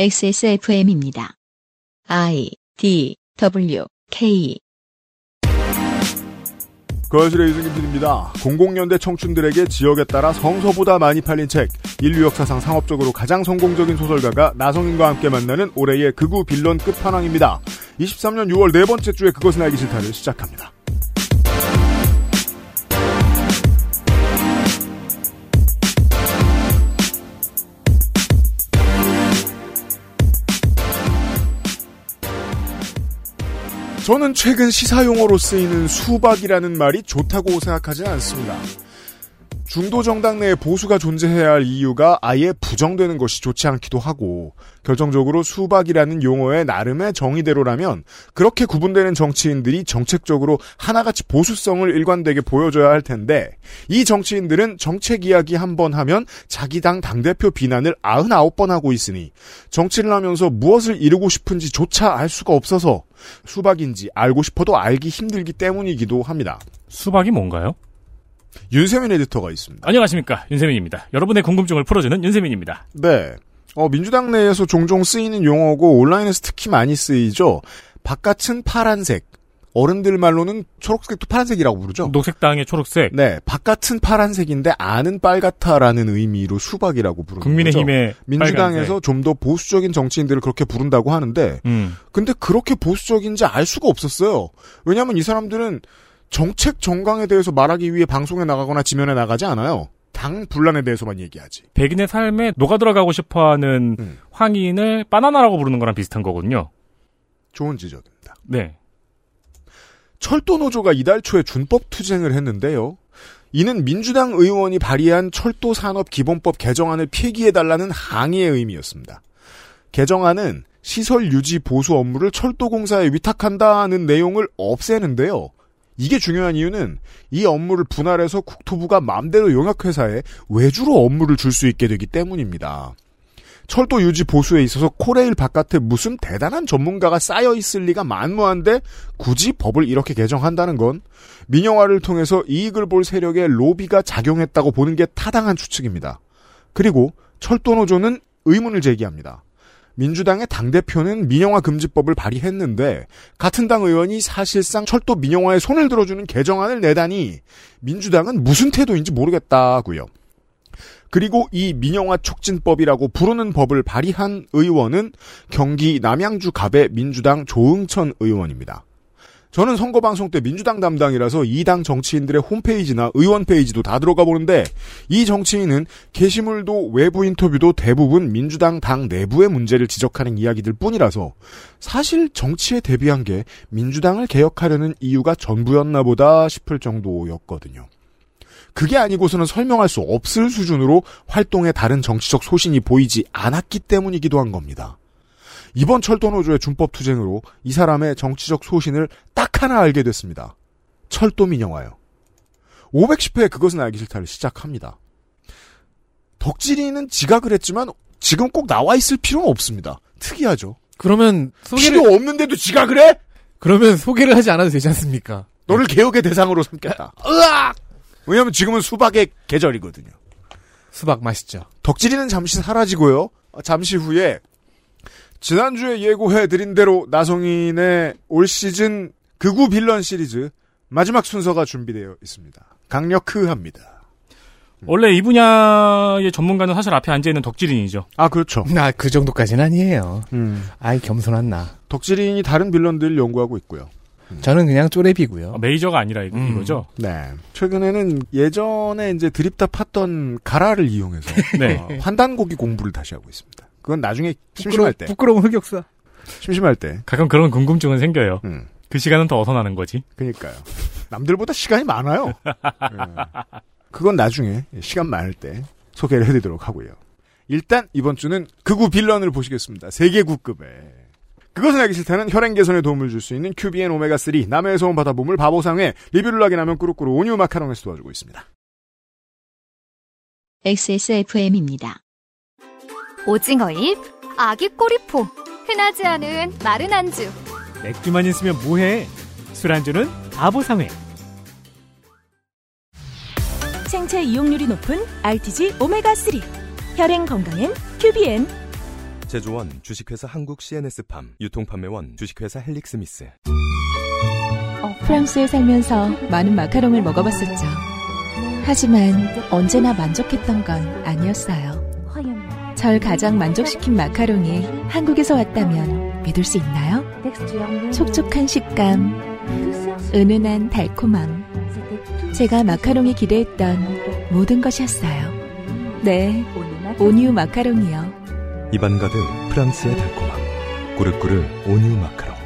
XSFM입니다. I D W K 거실의 유승균 PD입니다. 00년대 청춘들에게 지역에 따라 성서보다 많이 팔린 책, 인류 역사상 상업적으로 가장 성공적인 소설가가 나성인과 함께 만나는 올해의 극우 빌런 끝판왕입니다. 23년 6월 네 번째 주에 그것은 알기 싫다를 시작합니다. 저는 최근 시사용어로 쓰이는 수박이라는 말이 좋다고 생각하지 않습니다. 중도 정당 내에 보수가 존재해야 할 이유가 아예 부정되는 것이 좋지 않기도 하고 결정적으로 수박이라는 용어의 나름의 정의대로라면 그렇게 구분되는 정치인들이 정책적으로 하나같이 보수성을 일관되게 보여줘야 할 텐데 이 정치인들은 정책 이야기 한 번 하면 자기 당 당대표 비난을 99번 하고 있으니 정치를 하면서 무엇을 이루고 싶은지조차 알 수가 없어서 수박인지 알고 싶어도 알기 힘들기 때문이기도 합니다. 수박이 뭔가요? 윤세민 에디터가 있습니다. 안녕하십니까 윤세민입니다. 여러분의 궁금증을 풀어주는 윤세민입니다. 네. 어, 민주당 내에서 종종 쓰이는 용어고 온라인에서 특히 많이 쓰이죠. 바깥은 파란색. 어른들 말로는 초록색도 파란색이라고 부르죠. 녹색당의 초록색. 네, 바깥은 파란색인데 안은 빨갛다라는 의미로 수박이라고 부르는 국민의힘의 거죠. 민주당에서 좀 더 보수적인 정치인들을 그렇게 부른다고 하는데, 음. 근데 그렇게 보수적인지 알 수가 없었어요. 왜냐하면 이 사람들은 정책 정강에 대해서 말하기 위해 방송에 나가거나 지면에 나가지 않아요. 당 분란에 대해서만 얘기하지. 백인의 삶에 녹아 들어가고 싶어하는 음. 황인을 바나나라고 부르는 거랑 비슷한 거거든요. 좋은 지적입니다. 네. 철도 노조가 이달 초에 준법 투쟁을 했는데요. 이는 민주당 의원이 발의한 철도 산업 기본법 개정안을 폐기해달라는 항의의 의미였습니다. 개정안은 시설 유지 보수 업무를 철도공사에 위탁한다는 내용을 없애는데요. 이게 중요한 이유는 이 업무를 분할해서 국토부가 마음대로 용역회사에 외주로 업무를 줄 수 있게 되기 때문입니다. 철도 유지 보수에 있어서 코레일 바깥에 무슨 대단한 전문가가 쌓여 있을 리가 만무한데 굳이 법을 이렇게 개정한다는 건 민영화를 통해서 이익을 볼 세력의 로비가 작용했다고 보는 게 타당한 추측입니다. 그리고 철도노조는 의문을 제기합니다. 민주당의 당대표는 민영화 금지법을 발의했는데 같은 당 의원이 사실상 철도 민영화에 손을 들어주는 개정안을 내다니 민주당은 무슨 태도인지 모르겠다고요. 그리고 이 민영화 촉진법이라고 부르는 법을 발의한 의원은 경기 남양주 갑의 민주당 조응천 의원입니다. 저는 선거 방송 때 민주당 담당이라서 이 당 정치인들의 홈페이지나 의원 페이지도 다 들어가 보는데 이 정치인은 게시물도 외부 인터뷰도 대부분 민주당 당 내부의 문제를 지적하는 이야기들 뿐이라서 사실 정치에 대비한 게 민주당을 개혁하려는 이유가 전부였나 보다 싶을 정도였거든요. 그게 아니고서는 설명할 수 없을 수준으로 활동에 다른 정치적 소신이 보이지 않았기 때문이기도 한 겁니다. 이번 철도노조의 준법 투쟁으로 이 사람의 정치적 소신을 딱 하나 알게 됐습니다. 철도 민영화요. 510회 그것은 알기 싫다를 시작합니다. 덕질이는 지각을 했지만 지금 꼭 나와 있을 필요는 없습니다. 특이하죠. 그러면 소개를 필요 없는데도 지각을 해? 그러면 소개를 하지 않아도 되지 않습니까? 너를 개혁의 대상으로 삼겠다. 으악! 왜냐면 지금은 수박의 계절이거든요. 수박 맛있죠. 덕질이는 잠시 사라지고요. 잠시 후에 지난주에 예고해드린 대로 나성인의 올 시즌 극우 빌런 시리즈 마지막 순서가 준비되어 있습니다. 강력크합니다. 원래 이 분야의 전문가는 사실 앞에 앉아있는 덕질인이죠. 아 그렇죠. 나 그 정도까지는 아니에요. 음, 아이 겸손한 나. 덕질인이 다른 빌런들을 연구하고 있고요. 저는 그냥 쪼레비고요. 어, 메이저가 아니라 이, 음. 이거죠. 네. 최근에는 예전에 이제 드립다 팠던 가라를 이용해서 네. 어, 환단고기 공부를 다시 하고 있습니다. 그건 나중에 심심할 때, 부끄러운 흑역사. 심심할 때. 가끔 그런 궁금증은 생겨요. 음, 그 시간은 더 어서 나는 거지. 그니까요. 남들보다 시간이 많아요. 예. 그건 나중에 시간 많을 때 소개를 해드리도록 하고요. 일단 이번 주는 극우 빌런을 보시겠습니다. 세계국급의 그것은 알기 싫다는 혈행 개선에 도움을 줄 수 있는 큐비엔 오메가3 남해에서 온 바다보물 바보상회 리뷰를 확인하면 꾸룩꾸룩 온유 마카롱에서 도와주고 있습니다. XSFM입니다. 오징어잎, 아기 꼬리포, 흔하지 않은 마른 안주. 맥주만 있으면 뭐해? 술안주는 바보상회. 생체 이용률이 높은 RTG 오메가3 혈행 건강엔 큐비엔 제조원 주식회사 한국 CNS팜 유통판매원 주식회사 헬릭스미스 어, 프랑스에 살면서 많은 마카롱을 먹어봤었죠. 하지만 언제나 만족했던 건 아니었어요. 절 가장 만족시킨 마카롱이 한국에서 왔다면 믿을 수 있나요? 촉촉한 식감, 은은한 달콤함. 제가 마카롱이 기대했던 모든 것이었어요. 네, 오니우 마카롱이요. 입안 가득 프랑스의 달콤함 꾸르꾸르 오뉴 마카롱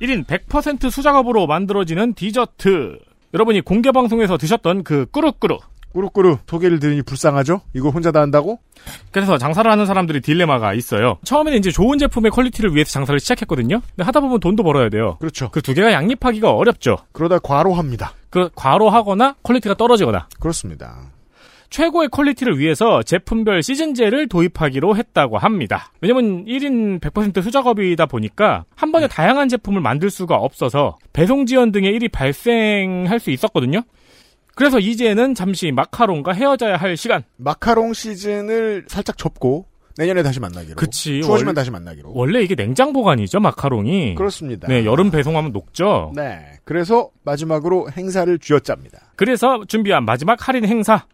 1인 100% 수작업으로 만들어지는 디저트. 여러분이 공개 방송에서 드셨던 그 꾸르꾸르. 꾸루꾸루 소개를 들으니 불쌍하죠? 이거 혼자 다 한다고? 그래서 장사를 하는 사람들이 딜레마가 있어요. 처음에는 이제 좋은 제품의 quality를 위해서 장사를 시작했거든요. 근데 하다 보면 돈도 벌어야 돼요. 그렇죠. 그 두 개가 양립하기가 어렵죠. 그러다 과로합니다. 그 과로하거나 quality가 떨어지거나. 그렇습니다. 최고의 quality를 위해서 제품별 시즌제를 도입하기로 했다고 합니다. 왜냐면 1인 100% 수작업이다 보니까 한 번에 다양한 제품을 만들 수가 없어서 배송 지연 등의 일이 발생할 수 있었거든요. 그래서 이제는 잠시 마카롱과 헤어져야 할 시간. 마카롱 시즌을 살짝 접고 내년에 다시 만나기로. 그치. 추워지면 원- 다시 만나기로. 원래 이게 냉장 보관이죠, 마카롱이. 그렇습니다. 네, 여름 배송하면 녹죠. 네. 그래서 마지막으로 행사를 쥐어짭니다. 그래서 준비한 마지막 할인 행사.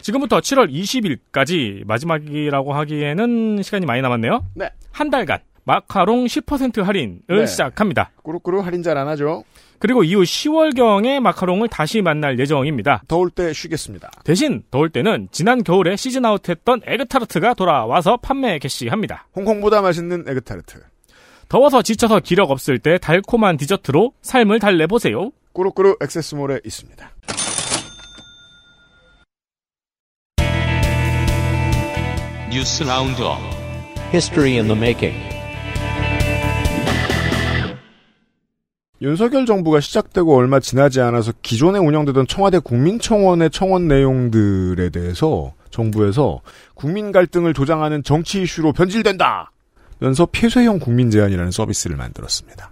지금부터 7월 20일까지 마지막이라고 하기에는 시간이 많이 남았네요. 네. 한 달간 마카롱 10% 할인을 네. 시작합니다. 꾸루꾸루 할인 잘 안 하죠? 그리고 이후 10월경에 마카롱을 다시 만날 예정입니다. 더울 때 쉬겠습니다. 대신 더울 때는 지난 겨울에 시즌 아웃했던 에그타르트가 돌아와서 판매 개시합니다. 홍콩보다 맛있는 에그타르트. 더워서 지쳐서 기력 없을 때 달콤한 디저트로 삶을 달래보세요. 꾸루꾸루 액세스몰에 있습니다. News Roundup History in the making. 윤석열 정부가 시작되고 얼마 지나지 않아서 기존에 운영되던 청와대 국민청원의 청원 내용들에 대해서 정부에서 국민 갈등을 조장하는 정치 이슈로 변질된다! 면서 폐쇄형 국민 제안이라는 서비스를 만들었습니다.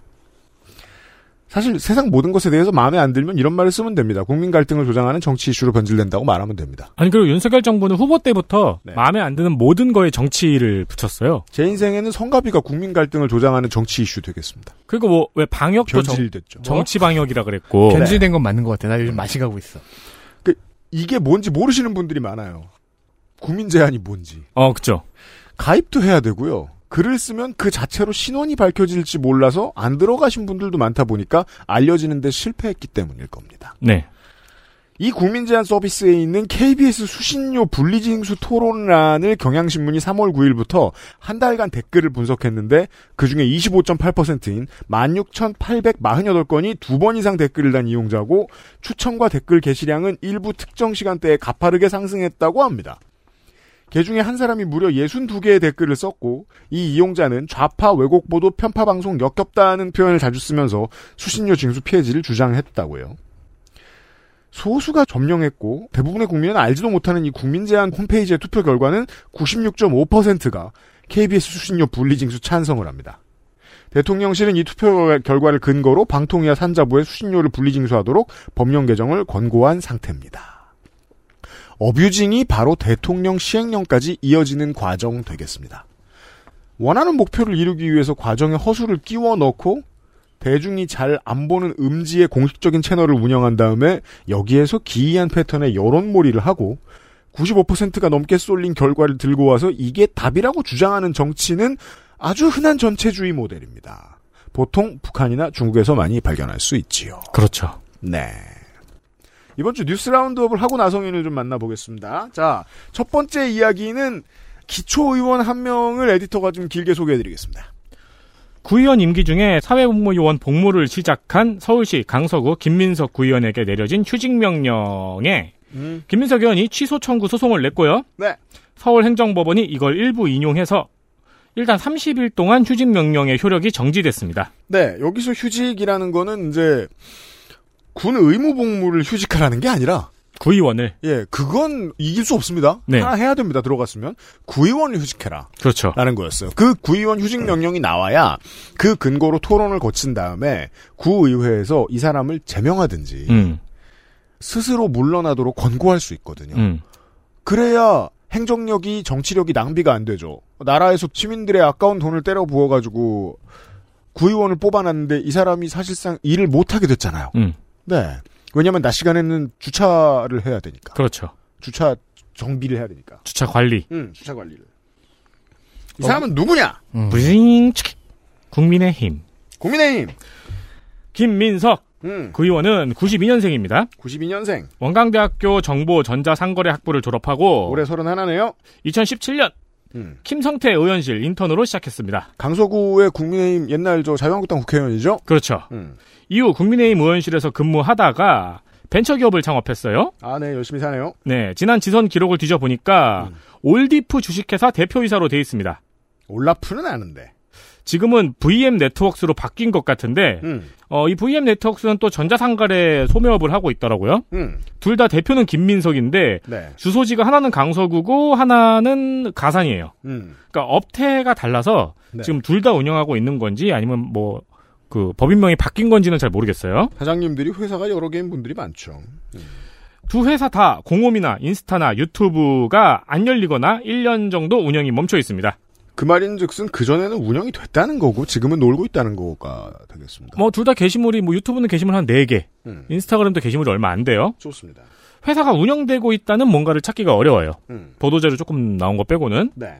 사실 세상 모든 것에 대해서 마음에 안 들면 이런 말을 쓰면 됩니다. 국민 갈등을 조장하는 정치 이슈로 변질된다고 말하면 됩니다. 아니 그리고 윤석열 정부는 후보 때부터 네. 마음에 안 드는 모든 거에 정치를 붙였어요. 제 인생에는 성가비가 국민 갈등을 조장하는 정치 이슈 되겠습니다. 그리고 뭐 왜 방역도 정, 변질됐죠. 정 치 방역이라 그랬고 변질된 건 맞는 것 같아. 나 요즘 맛이 가고 있어. 그 이게 뭔지 모르시는 분들이 많아요. 국민 제안이 뭔지. 어 그죠. 가입도 해야 되고요. 글을 쓰면 그 자체로 신원이 밝혀질지 몰라서 안 들어가신 분들도 많다 보니까 알려지는데 실패했기 때문일 겁니다. 네. 이 국민 제안 서비스에 있는 KBS 수신료 분리징수 토론란을 경향신문이 3월 9일부터 한 달간 댓글을 분석했는데 그중에 25.8%인 16,848건이 두 번 이상 댓글을 단 이용자고 추천과 댓글 게시량은 일부 특정 시간대에 가파르게 상승했다고 합니다. 개 중에 한 사람이 무려 62개의 댓글을 썼고 이 이용자는 좌파 왜곡 보도 편파 방송 역겹다는 표현을 자주 쓰면서 수신료 징수 피해지를 주장했다고요. 소수가 점령했고 대부분의 국민은 알지도 못하는 이 국민 제안 홈페이지의 투표 결과는 96.5%가 KBS 수신료 분리징수 찬성을 합니다. 대통령실은 이 투표 결과를 근거로 방통위와 산자부에 수신료를 분리징수하도록 법령 개정을 권고한 상태입니다. 어뷰징이 바로 대통령 시행령까지 이어지는 과정 되겠습니다. 원하는 목표를 이루기 위해서 과정에 허수를 끼워 넣고 대중이 잘 안 보는 음지의 공식적인 채널을 운영한 다음에 여기에서 기이한 패턴의 여론몰이를 하고 95%가 넘게 쏠린 결과를 들고 와서 이게 답이라고 주장하는 정치는 아주 흔한 전체주의 모델입니다. 보통 북한이나 중국에서 많이 발견할 수 있지요. 그렇죠. 네. 이번 주 뉴스 라운드업을 하고 나성인을 좀 만나보겠습니다. 자, 첫 번째 이야기는 기초의원 한 명을 에디터가 좀 길게 소개해드리겠습니다. 구의원 임기 중에 사회복무요원 복무를 시작한 서울시 강서구 김민석 구의원에게 내려진 휴직 명령에 음. 김민석 의원이 취소 청구 소송을 냈고요. 네. 서울행정법원이 이걸 일부 인용해서 일단 30일 동안 휴직 명령의 효력이 정지됐습니다. 네, 여기서 휴직이라는 거는 이제 군 의무 복무를 휴직하라는 게 아니라 구의원을 예, 그건 이길 수 없습니다. 네. 하나 해야 됩니다. 들어갔으면 구의원을 휴직해라. 그렇죠. 라는 거였어요. 그 구의원 휴직 명령이 나와야 그 근거로 토론을 거친 다음에 구의회에서 이 사람을 제명하든지 음, 스스로 물러나도록 권고할 수 있거든요. 음. 그래야 행정력이 정치력이 낭비가 안 되죠. 나라에서 시민들의 아까운 돈을 때려 부어가지고 구의원을 뽑아놨는데 이 사람이 사실상 일을 못하게 됐잖아요. 음. 네. 왜냐하면 낮 시간에는 주차를 해야 되니까. 그렇죠. 주차 정비를 해야 되니까. 주차 관리. 응, 주차 관리를. 이 사람은 누구냐? 무징 국민의힘. 국민의힘. 김민석. 음. 그 의원은 92년생입니다. 92년생. 원광대학교 정보전자상거래 학부를 졸업하고 올해 31네요. 2017년 음. 김성태 의원실 인턴으로 시작했습니다. 강서구의 국민의힘 옛날 저 자유한국당 국회의원이죠? 그렇죠. 음. 이후 국민의힘 의원실에서 근무하다가 벤처기업을 창업했어요. 아, 네, 열심히 사네요. 네, 지난 지선 기록을 뒤져보니까 올디프 주식회사 대표이사로 돼 있습니다. 올라프는 아는데. 지금은 VM 네트워크스로 바뀐 것 같은데 음. 어, 이 VM 네트워크스는 또 전자상거래 소매업을 하고 있더라고요. 음. 둘다 대표는 김민석인데 네. 주소지가 하나는 강서구고 하나는 가산이에요. 음. 그러니까 업태가 달라서 네. 지금 둘 다 운영하고 있는 건지 아니면 뭐 그 법인명이 바뀐 건지는 잘 모르겠어요. 사장님들이 회사가 여러 개인 분들이 많죠. 두 회사 다 공홈이나 인스타나 유튜브가 안 열리거나 1년 정도 운영이 멈춰 있습니다. 그 말인 즉슨 그 전에는 운영이 됐다는 거고 지금은 놀고 있다는 거가 되겠습니다. 뭐 둘 다 게시물이 뭐 유튜브는 게시물 한 4개, 음. 인스타그램도 게시물이 얼마 안 돼요. 좋습니다. 회사가 운영되고 있다는 뭔가를 찾기가 어려워요. 음. 보도자료 조금 나온 거 빼고는. 네.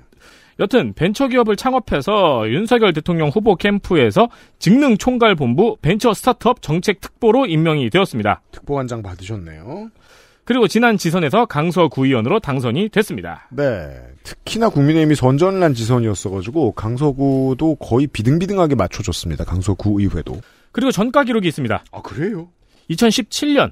여튼 벤처기업을 창업해서 윤석열 대통령 후보 캠프에서 직능 총괄 본부 벤처 스타트업 정책 특보로 임명이 되었습니다. 특보관장 받으셨네요. 그리고 지난 지선에서 강서 구의원으로 당선이 됐습니다. 네. 특히나 국민의힘이 선전을 한 지선이었어가지고 강서구도 거의 비등비등하게 맞춰줬습니다. 강서구 의회도. 그리고 전과 기록이 있습니다. 아 그래요? 2017년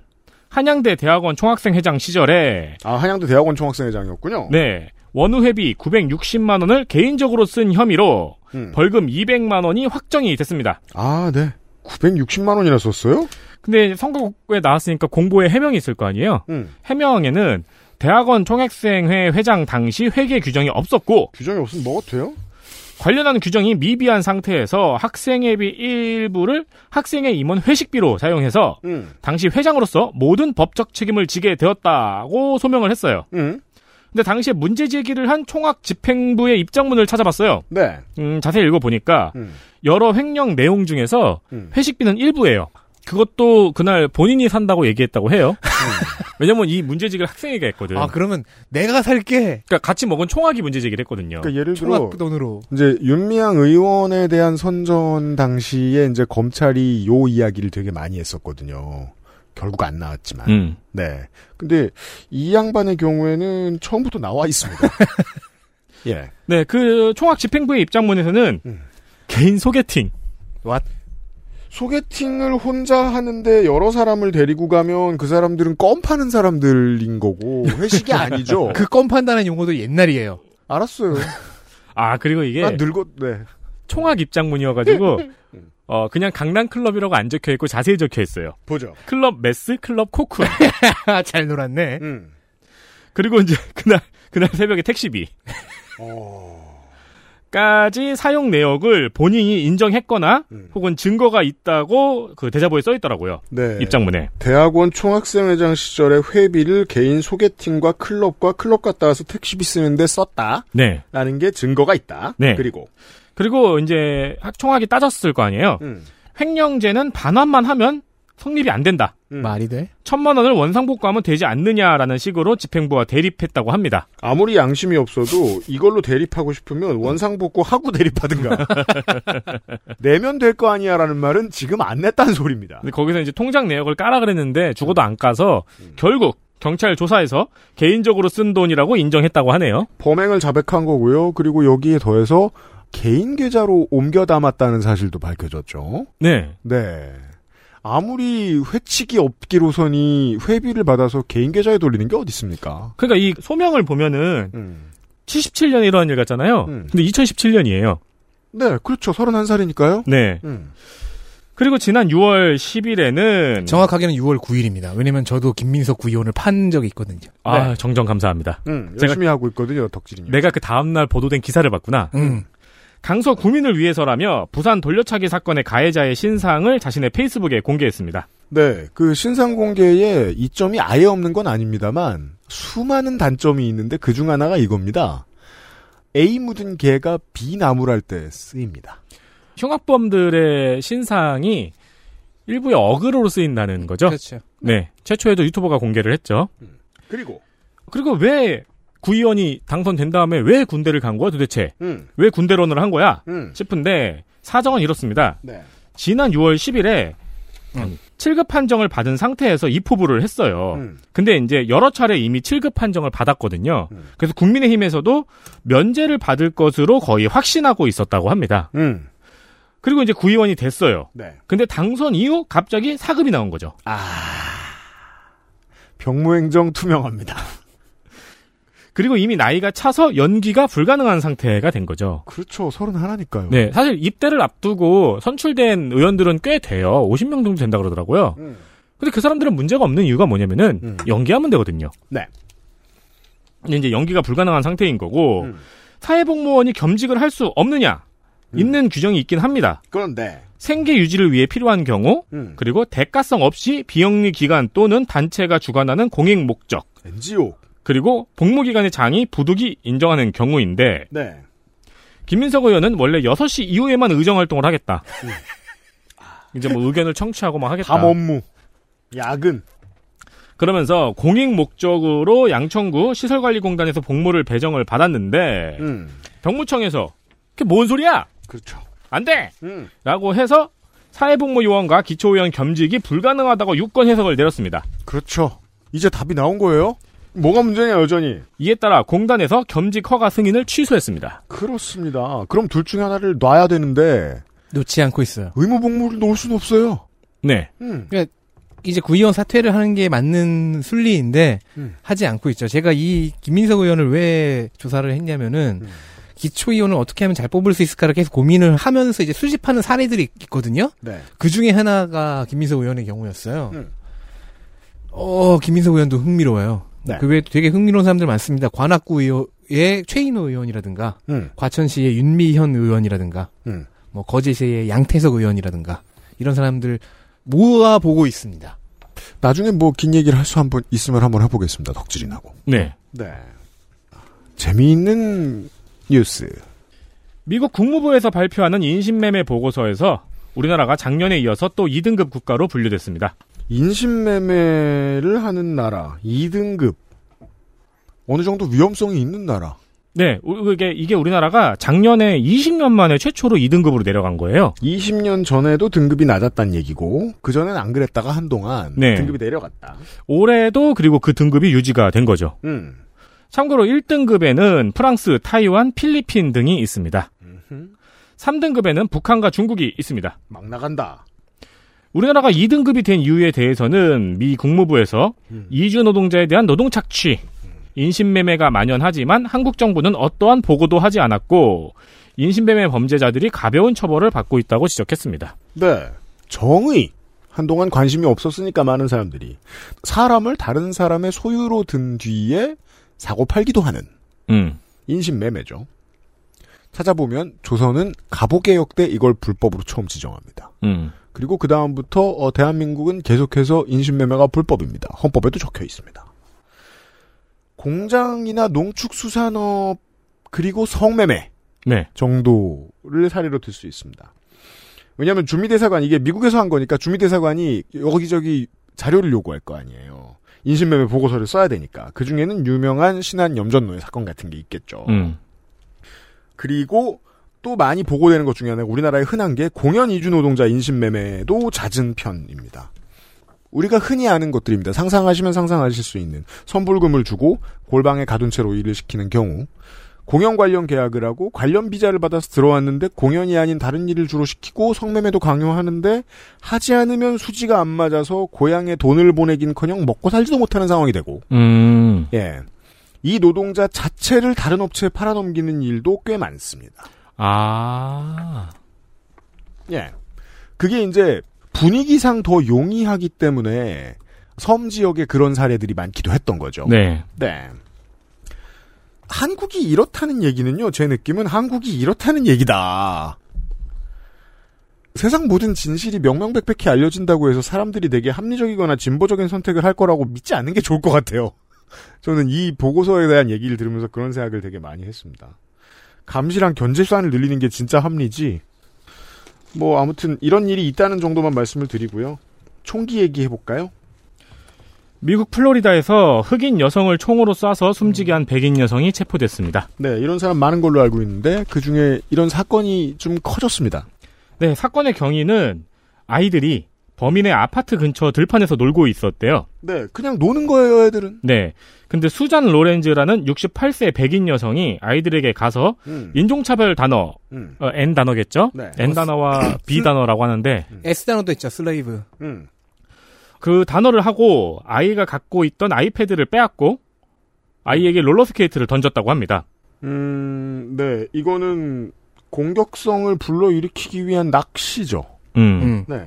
한양대 대학원 총학생 회장 시절에 아 한양대 대학원 총학생회장이었군요. 네 원우회비 960만 원을 개인적으로 쓴 혐의로 음. 벌금 200만 원이 확정이 됐습니다. 아 네. 960만 원이나 썼어요? 근데 선거에 나왔으니까 공보에 해명이 있을 거 아니에요? 음. 해명에는 대학원 총학생회 회장 당시 회계 규정이 없었고 규정이 없으면 뭐가 돼요? 관련한 규정이 미비한 상태에서 학생회비 일부를 학생회 임원 회식비로 사용해서 음. 당시 회장으로서 모든 법적 책임을 지게 되었다고 소명을 했어요. 음. 근데 당시에 문제 제기를 한 총학 집행부의 입장문을 찾아봤어요. 네. 음, 자세히 읽어보니까 음. 여러 횡령 내용 중에서 음. 회식비는 일부예요. 그것도 그날 본인이 산다고 얘기했다고 해요. 왜냐면 이 문제 제기를 학생회가 했거든. 아 그러면 내가 살게. 그러니까 같이 먹은 총학이 문제 제기를 했거든요. 그러니까 예를 들어 총학 돈으로. 이제 윤미향 의원에 대한 선전 당시에 이제 검찰이 요 이야기를 되게 많이 했었거든요. 결국 안 나왔지만. 음. 네. 근데 이 양반의 경우에는 처음부터 나와 있습니다. 예. 네, 그 총학 집행부의 입장문에서는 음. 개인 소개팅. 소개팅을 혼자 하는데 여러 사람을 데리고 가면 그 사람들은 껌 파는 사람들인 거고 회식이 아니죠. 그 껌 판다는 용어도 옛날이에요. 알았어요. 아 그리고 이게 난 늙었 네. 총학 입장문이어가지고 어 그냥 강남 클럽이라고 안 적혀 있고 자세히 적혀 있어요. 보죠. 클럽 메스, 클럽 코쿤. 잘 놀았네. 음. 그리고 이제 그날 그날 새벽에 택시비. 어. 까지 사용 내역을 본인이 인정했거나 음. 혹은 증거가 있다고 그 대자보에 써 있더라고요. 네. 입장문에. 대학원 총학생회장 시절에 회비를 개인 소개팅과 클럽과 클럽 갔다 와서 택시비 쓰는데 썼다. 네. 라는 게 증거가 있다. 네. 그리고 그리고 이제 학- 총학이 따졌을 거 아니에요. 음. 횡령죄는 반환만 하면 성립이 안 된다. 음. 말이 돼? 천만 원을 원상복구하면 되지 않느냐라는 식으로 집행부와 대립했다고 합니다. 아무리 양심이 없어도 이걸로 대립하고 싶으면 원상복구 하고 대립하든가. 내면 될 거 아니야라는 말은 지금 안 냈다는 소리입니다. 근데 거기서 이제 통장 내역을 까라 그랬는데 죽어도 안 까서 결국 경찰 조사에서 개인적으로 쓴 돈이라고 인정했다고 하네요. 범행을 자백한 거고요. 그리고 여기에 더해서 개인 계좌로 옮겨 담았다는 사실도 밝혀졌죠. 네. 네. 아무리 회칙이 없기로서니 회비를 받아서 개인 계좌에 돌리는 게 어디 있습니까? 그러니까 이 소명을 보면은 음. 77년에 일어난 일 같잖아요. 음. 근데 2017년이에요. 네, 그렇죠. 31살이니까요. 네. 음. 그리고 지난 6월 10일에는 정확하게는 6월 9일입니다. 왜냐면 저도 김민석 구의원을 판 적이 있거든요. 아, 정정 감사합니다. 음, 열심히 하고 있거든요, 덕질인요. 내가 그 다음 날 보도된 기사를 봤구나. 음. 강서 구민을 위해서라며 부산 돌려차기 사건의 가해자의 신상을 자신의 페이스북에 공개했습니다. 네, 그 신상 공개에 이점이 아예 없는 건 아닙니다만 수많은 단점이 있는데 그 중 하나가 이겁니다. A 묻은 개가 B 나무랄 때 쓰입니다. 흉악범들의 신상이 일부의 어그로로 쓰인다는 거죠. 그렇죠. 네, 최초에도 유튜버가 공개를 했죠. 그리고 그리고 왜 구의원이 당선된 다음에 왜 군대를 간 거야 도대체? 음, 왜 군대론을 한 거야? 음, 싶은데 사정은 이렇습니다. 네, 지난 6월 10일에 음. 7급 판정을 받은 상태에서 입후보를 했어요. 음, 근데 이제 여러 차례 이미 7급 판정을 받았거든요. 음. 그래서 국민의힘에서도 면제를 받을 것으로 거의 확신하고 있었다고 합니다. 음, 그리고 이제 구의원이 됐어요. 네. 근데 당선 이후 갑자기 사급이 나온 거죠. 아, 병무행정 투명합니다. 그리고 이미 나이가 차서 연기가 불가능한 상태가 된 거죠. 그렇죠, 서른 하나니까요. 네, 사실 입대를 앞두고 선출된 의원들은 꽤 돼요. 50명 정도 된다 그러더라고요. 음, 근데 그 사람들은 문제가 없는 이유가 뭐냐면은 음. 연기하면 되거든요. 네. 이제 연기가 불가능한 상태인 거고 음. 사회복무원이 겸직을 할 수 없느냐 음. 있는 규정이 있긴 합니다. 그런데, 생계 유지를 위해 필요한 경우 음, 그리고 대가성 없이 비영리 기관 또는 단체가 주관하는 공익 목적 NGO. 그리고 복무기관의 장이 부득이 인정하는 경우인데 네. 김민석 의원은 원래 6시 이후에만 의정활동을 하겠다. 음. 이제 뭐 의견을 청취하고 막 하겠다. 밤 업무. 야근. 그러면서 공익 목적으로 양천구 시설관리공단에서 복무를 배정을 받았는데 음, 병무청에서 그게 뭔 소리야? 그렇죠. 안 돼! 음, 라고 해서 사회복무요원과 기초의원 겸직이 불가능하다고 유권 해석을 내렸습니다. 그렇죠. 이제 답이 나온 거예요? 뭐가 문제냐, 여전히. 이에 따라 공단에서 겸직 허가 승인을 취소했습니다. 그렇습니다. 그럼 둘 중에 하나를 놔야 되는데, 놓지 않고 있어요. 의무 복무를 놓을 수는 없어요. 네. 음, 이제 구의원 사퇴를 하는 게 맞는 순리인데 음. 하지 않고 있죠. 제가 이 김민석 의원을 왜 조사를 했냐면은 음. 기초의원을 어떻게 하면 잘 뽑을 수 있을까를 계속 고민을 하면서 이제 수집하는 사례들이 있거든요. 네. 그 중에 하나가 김민석 의원의 경우였어요. 음. 어, 김민석 의원도 흥미로워요. 네. 그 외에 되게 흥미로운 사람들 많습니다. 관악구 의원의 최인호 의원이라든가, 음, 과천시의 윤미현 의원이라든가, 음. 뭐 거제시의 양태석 의원이라든가 이런 사람들 모아 보고 있습니다. 나중에 뭐 긴 얘기를 할 수 한 번 있으면 한번 해보겠습니다. 덕질이 나고. 네. 네. 재미있는 뉴스. 미국 국무부에서 발표하는 인신매매 보고서에서 우리나라가 작년에 이어서 또 2등급 국가로 분류됐습니다. 인신매매를 하는 나라 2등급. 어느 정도 위험성이 있는 나라. 네, 우- 이게, 이게 우리나라가 작년에 20년 만에 최초로 2등급으로 내려간 거예요. 20년 전에도 등급이 낮았다는 얘기고 그 전엔 안 그랬다가 한동안 네. 등급이 내려갔다. 올해도 그리고 그 등급이 유지가 된 거죠. 음. 참고로 1등급에는 프랑스, 타이완, 필리핀 등이 있습니다. 3등급에는 북한과 중국이 있습니다. 막 나간다. 우리나라가 2등급이 된 이유에 대해서는 미 국무부에서 음. 이주 노동자에 대한 노동 착취, 인신매매가 만연하지만 한국 정부는 어떠한 보고도 하지 않았고 인신매매 범죄자들이 가벼운 처벌을 받고 있다고 지적했습니다. 네. 정의. 한동안 관심이 없었으니까 많은 사람들이 사람을 다른 사람의 소유로 든 뒤에 사고 팔기도 하는 음. 인신매매죠. 찾아보면 조선은 갑오개혁 때 이걸 불법으로 처음 지정합니다. 음. 그리고 그 다음부터 어, 대한민국은 계속해서 인신매매가 불법입니다. 헌법에도 적혀 있습니다. 공장이나 농축수산업 그리고 성매매 네. 정도를 사례로 들 수 있습니다. 왜냐하면 주미대사관 이게 미국에서 한 거니까 주미대사관이 여기저기 자료를 요구할 거 아니에요. 인신매매 보고서를 써야 되니까 그 중에는 유명한 신한 염전노예 사건 같은 게 있겠죠. 음. 그리고 또 많이 보고되는 것 중에 하나가 우리나라에 흔한 게 공연 이주 노동자 인신매매도 잦은 편입니다. 우리가 흔히 아는 것들입니다. 상상하시면 상상하실 수 있는 선불금을 주고 골방에 가둔 채로 일을 시키는 경우 공연 관련 계약을 하고 관련 비자를 받아서 들어왔는데 공연이 아닌 다른 일을 주로 시키고 성매매도 강요하는데 하지 않으면 수지가 안 맞아서 고향에 돈을 보내긴커녕 먹고 살지도 못하는 상황이 되고 음. 예. 이 노동자 자체를 다른 업체에 팔아넘기는 일도 꽤 많습니다. 아. 예. 그게 이제 분위기상 더 용이하기 때문에 섬 지역에 그런 사례들이 많기도 했던 거죠. 네. 네. 한국이 이렇다는 얘기는요, 제 느낌은 한국이 이렇다는 얘기다. 세상 모든 진실이 명명백백히 알려진다고 해서 사람들이 되게 합리적이거나 진보적인 선택을 할 거라고 믿지 않는 게 좋을 것 같아요. 저는 이 보고서에 대한 얘기를 들으면서 그런 생각을 되게 많이 했습니다. 감시랑 견제 수단을 늘리는 게 진짜 합리지. 뭐 아무튼 이런 일이 있다는 정도만 말씀을 드리고요. 총기 얘기해 볼까요? 미국 플로리다에서 흑인 여성을 총으로 쏴서 숨지게 한 백인 여성이 체포됐습니다. 네, 이런 사람 많은 걸로 알고 있는데 그 중에 이런 사건이 좀 커졌습니다. 네, 사건의 경위는 아이들이 범인의 아파트 근처 들판에서 놀고 있었대요. 네, 그냥 노는 거예요, 애들은. 네. 근데 수잔 로렌즈라는 68세 백인 여성이 아이들에게 가서 음. 인종차별 단어, 음. 어, N 단어겠죠? 네. N 단어와 B 단어라고 하는데 S 단어도 있죠. slave. 음. 그 단어를 하고 아이가 갖고 있던 아이패드를 빼앗고 아이에게 롤러스케이트를 던졌다고 합니다. 음, 네, 이거는 공격성을 불러일으키기 위한 낚시죠. 음. 네.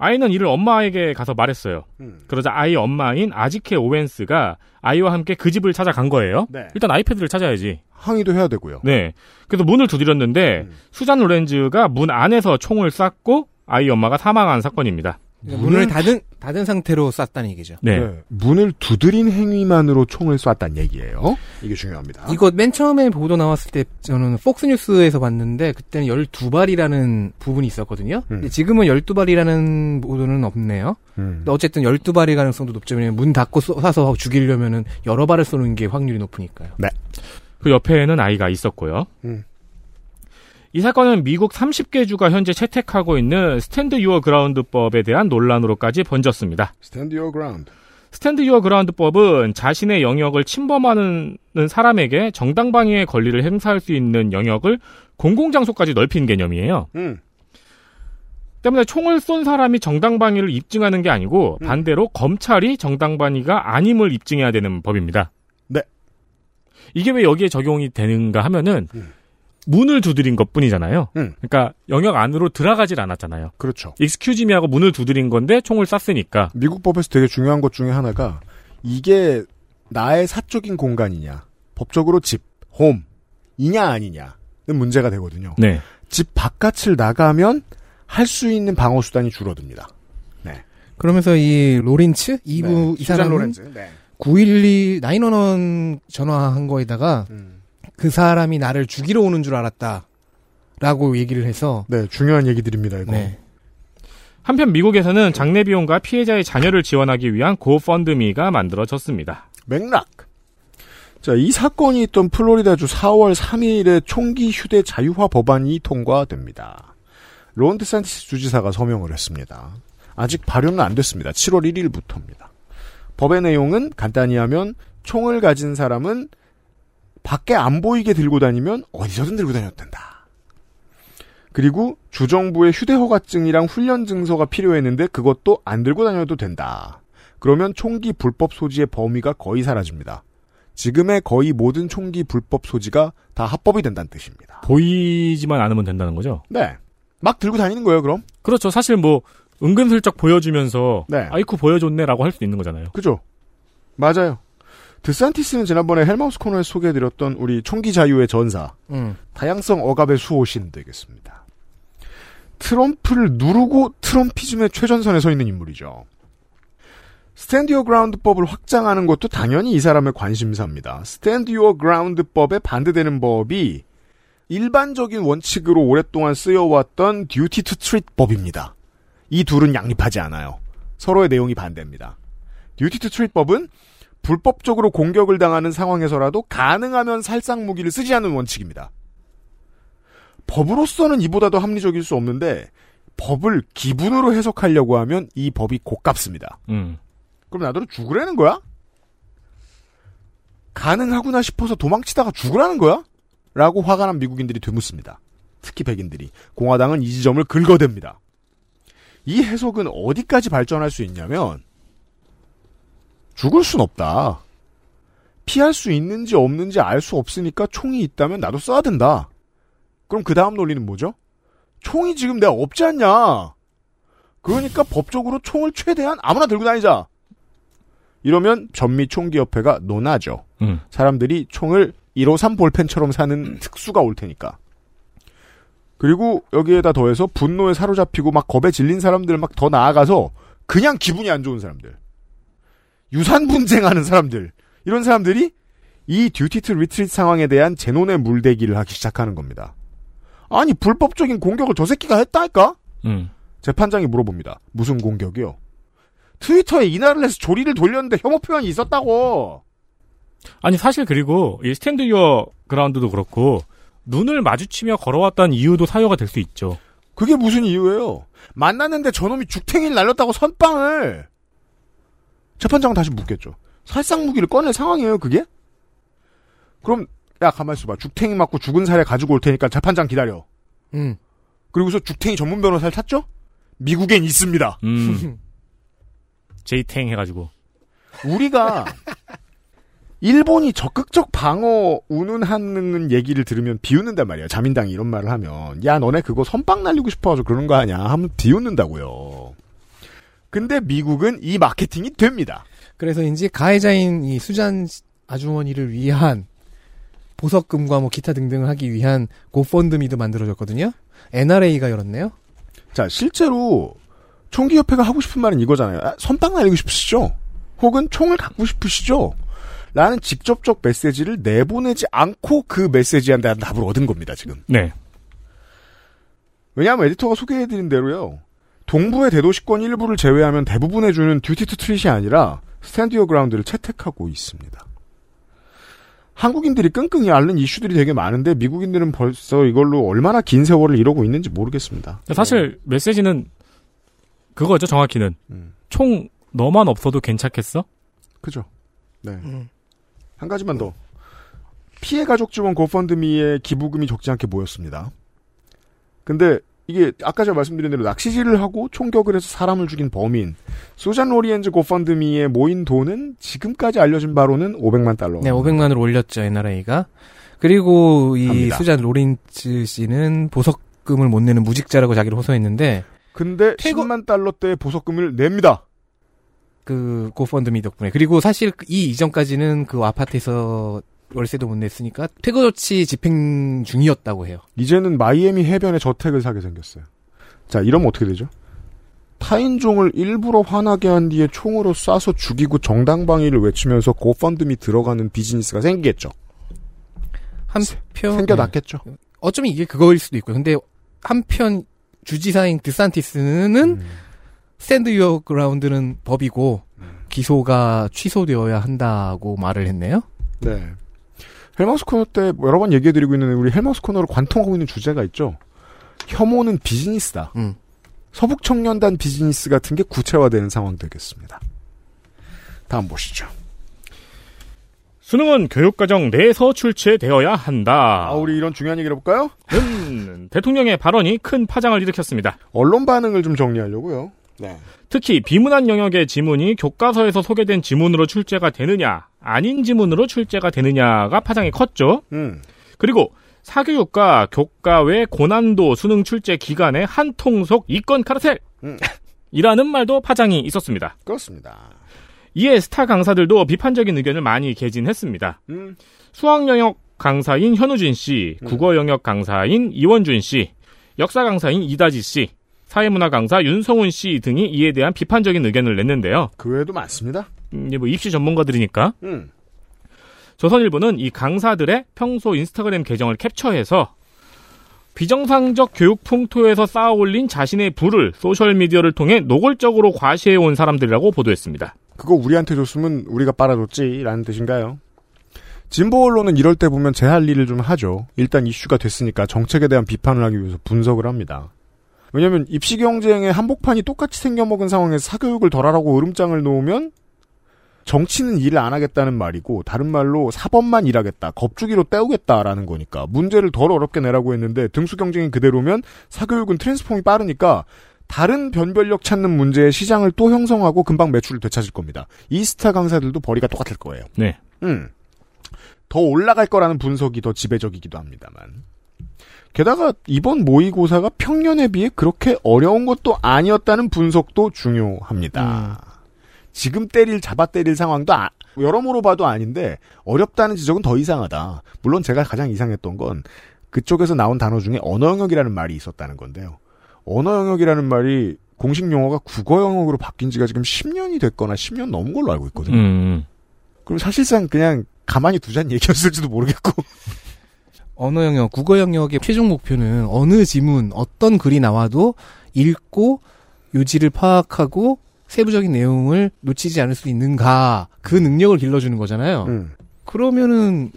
아이는 이를 엄마에게 가서 말했어요. 음. 그러자 아이 엄마인 아지케 오웬스가 아이와 함께 그 집을 찾아간 거예요. 네. 일단 아이패드를 찾아야지. 항의도 해야 되고요. 네. 그래서 문을 두드렸는데 음. 수잔 로렌즈가 문 안에서 총을 쐈고 아이 엄마가 사망한 사건입니다. 문을 닫은 닫은 상태로 쐈다는 얘기죠. 네. 네, 문을 두드린 행위만으로 총을 쐈단 얘기예요. 이게 중요합니다. 이거 맨 처음에 보도 나왔을 때 저는 폭스뉴스에서 봤는데 그때는 12발이라는 부분이 있었거든요. 음. 근데 지금은 12발이라는 보도는 없네요. 음. 어쨌든 12발일 가능성도 높죠. 왜냐면 문 닫고 쏘- 쏴서 죽이려면은 여러 발을 쏘는 게 확률이 높으니까요. 그 옆에는 아이가 있었고요. 음. 이 사건은 미국 30개 주가 현재 채택하고 있는 Stand Your Ground법에 대한 논란으로까지 번졌습니다. Stand your ground. Stand Your Ground법은 자신의 영역을 침범하는 사람에게 정당방위의 권리를 행사할 수 있는 영역을 공공장소까지 넓힌 개념이에요. 음. 때문에 총을 쏜 사람이 정당방위를 입증하는 게 아니고 음. 반대로 검찰이 정당방위가 아님을 입증해야 되는 법입니다. 네. 이게 왜 여기에 적용이 되는가 하면은 음. 문을 두드린 것 뿐이잖아요. 음. 그러니까 영역 안으로 들어가질 않았잖아요. 그렇죠. 익스큐즈미 하고 문을 두드린 건데 총을 쐈으니까. 미국 법에서 되게 중요한 것 중에 하나가 이게 나의 사적인 공간이냐, 법적으로 집, 홈, 이냐 아니냐는 문제가 되거든요. 네. 집 바깥을 나가면 할 수 있는 방어 수단이 줄어듭니다. 그러면서 이 로렌츠 이부 네, 이 사람은. 네. 912 911 전화한 거에다가 음. 그 사람이 나를 죽이러 오는 줄 알았다 라고 얘기를 해서 네, 중요한 얘기들입니다. 이거. 네. 한편 미국에서는 장례 비용과 피해자의 자녀를 지원하기 위한 고펀드미가 만들어졌습니다. 맥락. 자, 이 사건이 있던 플로리다주 4월 3일에 총기 휴대 자유화 법안이 통과됩니다. 론 드산티스 주지사가 서명을 했습니다. 아직 발효는 안 됐습니다. 7월 1일부터입니다. 법의 내용은 간단히 하면 총을 가진 사람은 밖에 안 보이게 들고 다니면 어디서든 들고 다녀도 된다. 그리고 주정부의 휴대허가증이랑 훈련 증서가 필요했는데 그것도 안 들고 다녀도 된다. 그러면 총기 불법 소지의 범위가 거의 사라집니다. 지금의 거의 모든 총기 불법 소지가 다 합법이 된다는 뜻입니다. 보이지만 않으면 된다는 거죠. 네. 막 들고 다니는 거예요, 그럼? 그렇죠. 사실 뭐 은근슬쩍 보여주면서 네. 아이쿠 보여줬네라고 할 수 있는 거잖아요. 그죠? 맞아요. 드산티스는 지난번에 헬마우스 코너에 소개해드렸던 우리 총기 자유의 전사, 음. 다양성 억압의 수호신 되겠습니다. 트럼프를 누르고 트럼피즘의 최전선에 서 있는 인물이죠. Stand Your Ground법을 확장하는 것도 당연히 이 사람의 관심사입니다. Stand Your Ground법에 반대되는 법이 일반적인 원칙으로 오랫동안 쓰여왔던 Duty to Retreat 법입니다. 이 둘은 양립하지 않아요. 서로의 내용이 반대입니다. Duty to Retreat 법은 불법적으로 공격을 당하는 상황에서라도 가능하면 살상 무기를 쓰지 않는 원칙입니다. 법으로서는 이보다도 합리적일 수 없는데 법을 기분으로 해석하려고 하면 이 법이 고깝습니다. 음. 그럼 나더러 죽으라는 거야? 가능하구나 싶어서 도망치다가 죽으라는 거야? 라고 화가 난 미국인들이 되묻습니다. 특히 백인들이. 공화당은 이 지점을 긁어댑니다. 이 해석은 어디까지 발전할 수 있냐면 죽을 순 없다. 피할 수 있는지 없는지 알 수 없으니까 총이 있다면 나도 써야 된다. 그럼 그 다음 논리는 뭐죠? 총이 지금 내가 없지 않냐? 그러니까 법적으로 총을 최대한 아무나 들고 다니자. 이러면 전미총기협회가 노나죠. 음. 사람들이 총을 153 볼펜처럼 사는 특수가 올 테니까. 그리고 여기에다 더해서 분노에 사로잡히고 막 겁에 질린 사람들 막 더 나아가서 그냥 기분이 안 좋은 사람들. 유산 분쟁하는 사람들. 이런 사람들이 이 Duty to Retreat 상황에 대한 제 논에 물대기를 하기 시작하는 겁니다. 아니 불법적인 공격을 저 새끼가 했다니까? 음. 재판장이 물어봅니다. 무슨 공격이요? 트위터에 이날을 해서 조리를 돌렸는데 혐오 표현이 있었다고. 아니 사실 그리고 이 스탠드 유어 그라운드도 그렇고 눈을 마주치며 걸어왔다는 이유도 사유가 될 수 있죠. 그게 무슨 이유예요? 만났는데 저놈이 죽탱이를 날렸다고 선빵을 재판장은 다시 묻겠죠. 살상 무기를 꺼낼 상황이에요, 그게? 그럼 야 가만 있어봐. 죽탱이 맞고 죽은 사례 가지고 올 테니까 재판장 기다려. 음. 그리고서 죽탱이 전문 변호사를 찾죠? 미국엔 있습니다. 음. 제이탱 해가지고. 우리가 일본이 적극적 방어 운운하는 얘기를 들으면 비웃는단 말이에요. 자민당이 이런 말을 하면 야 너네 그거 선빵 날리고 싶어서 그러는 거 아니야 하면 비웃는다고요. 근데 미국은 이 마케팅이 됩니다. 그래서인지 가해자인 이 수잔 아주머니를 위한 보석금과 뭐 기타 등등을 하기 위한 고펀드미도 만들어졌거든요. NRA가 열었네요. 자 실제로 총기협회가 하고 싶은 말은 이거잖아요. 아, 선빵 날리고 싶으시죠? 혹은 총을 갖고 싶으시죠? 라는 직접적 메시지를 내보내지 않고 그 메시지에 대한 답을 얻은 겁니다, 지금. 네. 왜냐하면 에디터가 소개해드린 대로요. 동부의 대도시권 일부를 제외하면 대부분의 주는 듀티 투 트릿이 아니라 Stand Your Ground를 채택하고 있습니다. 한국인들이 끙끙이 앓는 이슈들이 되게 많은데 미국인들은 벌써 이걸로 얼마나 긴 세월을 이러고 있는지 모르겠습니다. 사실 메시지는 그거죠 정확히는 음. 총 너만 없어도 괜찮겠어? 그죠. 네. 한 가지만 더. 피해 가족 지원 고펀드미에 기부금이 적지 않게 모였습니다. 근데 이게 아까 제가 말씀드린 대로 낚시질을 하고 총격을 해서 사람을 죽인 범인 수잔 로리엔즈 고펀드미에 모인 돈은 지금까지 알려진 바로는 500만 달러. 네, 500만을 올렸죠, NRA가. 그리고 이 합니다. 수잔 로린츠 씨는 보석금을 못 내는 무직자라고 자기를 호소했는데 근데 퇴거- 10만 달러대의 보석금을 냅니다. 그 고펀드미 덕분에 그리고 사실 이 이전까지는 그 아파트에서 월세도 못 냈으니까 퇴거 조치 집행 중이었다고 해요. 이제는 마이애미 해변에 저택을 사게 생겼어요. 자, 이러면 어떻게 되죠? 타인종을 일부러 화나게 한 뒤에 총으로 쏴서 죽이고 정당방위를 외치면서 고펀드미 들어가는 비즈니스가 생기겠죠. 한편 생겨났겠죠. 네. 어쩌면 이게 그거일 수도 있고요. 근데 한편 주지사인 드산티스는 음. Stand Your Ground는 법이고 기소가 취소되어야 한다고 말을 했네요. 네. 헬마우스 코너 때 여러 번 얘기해드리고 있는 우리 헬마우스 코너를 관통하고 있는 주제가 있죠. 혐오는 비즈니스다. 음. 서북 청년단 비즈니스 같은 게 구체화되는 상황 되겠습니다. 다음 보시죠. 수능은 교육과정 내에서 출제되어야 한다. 아, 우리 이런 중요한 얘기를 해볼까요? 는 대통령의 발언이 큰 파장을 일으켰습니다. 언론 반응을 좀 정리하려고요. 네. 특히 비문안 영역의 지문이 교과서에서 소개된 지문으로 출제가 되느냐, 아닌 지문으로 출제가 되느냐가 파장이 컸죠. 음. 그리고 사교육과 교과 외 고난도 수능 출제 기간의 한통속 이권 카르텔! 음. 이라는 말도 파장이 있었습니다. 그렇습니다. 이에 스타 강사들도 비판적인 의견을 많이 개진했습니다. 음. 수학 영역 강사인 현우진 씨, 국어 영역 강사인 이원준 씨, 역사 강사인 이다지 씨, 사회문화 강사 윤성훈 씨 등이 이에 대한 비판적인 의견을 냈는데요. 그 외에도 많습니다. 음, 이제 뭐 입시 전문가들이니까 음. 조선일보는 이 강사들의 평소 인스타그램 계정을 캡처해서 비정상적 교육 풍토에서 쌓아올린 자신의 부를 소셜미디어를 통해 노골적으로 과시해온 사람들이라고 보도했습니다. 그거 우리한테 줬으면 우리가 빨아줬지 라는 뜻인가요? 진보 언론은 이럴 때 보면 제 할 일을 좀 하죠. 일단 이슈가 됐으니까 정책에 대한 비판을 하기 위해서 분석을 합니다. 왜냐하면 입시 경쟁에 한복판이 똑같이 생겨먹은 상황에서 사교육을 덜 하라고 으름장을 놓으면 정치는 일을 안 하겠다는 말이고 다른 말로 사법만 일하겠다, 겁주기로 때우겠다라는 거니까 문제를 덜 어렵게 내라고 했는데 등수 경쟁이 그대로면 사교육은 트랜스폼이 빠르니까 다른 변별력 찾는 문제의 시장을 또 형성하고 금방 매출을 되찾을 겁니다. 이스타 강사들도 벌이가 똑같을 거예요. 네. 음. 더 올라갈 거라는 분석이 더 지배적이기도 합니다만. 게다가 이번 모의고사가 평년에 비해 그렇게 어려운 것도 아니었다는 분석도 중요합니다. 지금 때릴 잡아 때릴 상황도 아- 여러모로 봐도 아닌데 어렵다는 지적은 더 이상하다. 물론 제가 가장 이상했던 건 그쪽에서 나온 단어 중에 언어 영역이라는 말이 있었다는 건데요. 언어 영역이라는 말이 공식 용어가 국어 영역으로 바뀐 지가 지금 10년이 됐거나 10년 넘은 걸로 알고 있거든요. 음. 그럼 사실상 그냥 가만히 두자는 얘기였을지도 모르겠고. 언어 영역, 국어 영역의 최종 목표는 어느 지문, 어떤 글이 나와도 읽고 요지를 파악하고 세부적인 내용을 놓치지 않을 수 있는가 그 능력을 길러주는 거잖아요. 음. 그러면은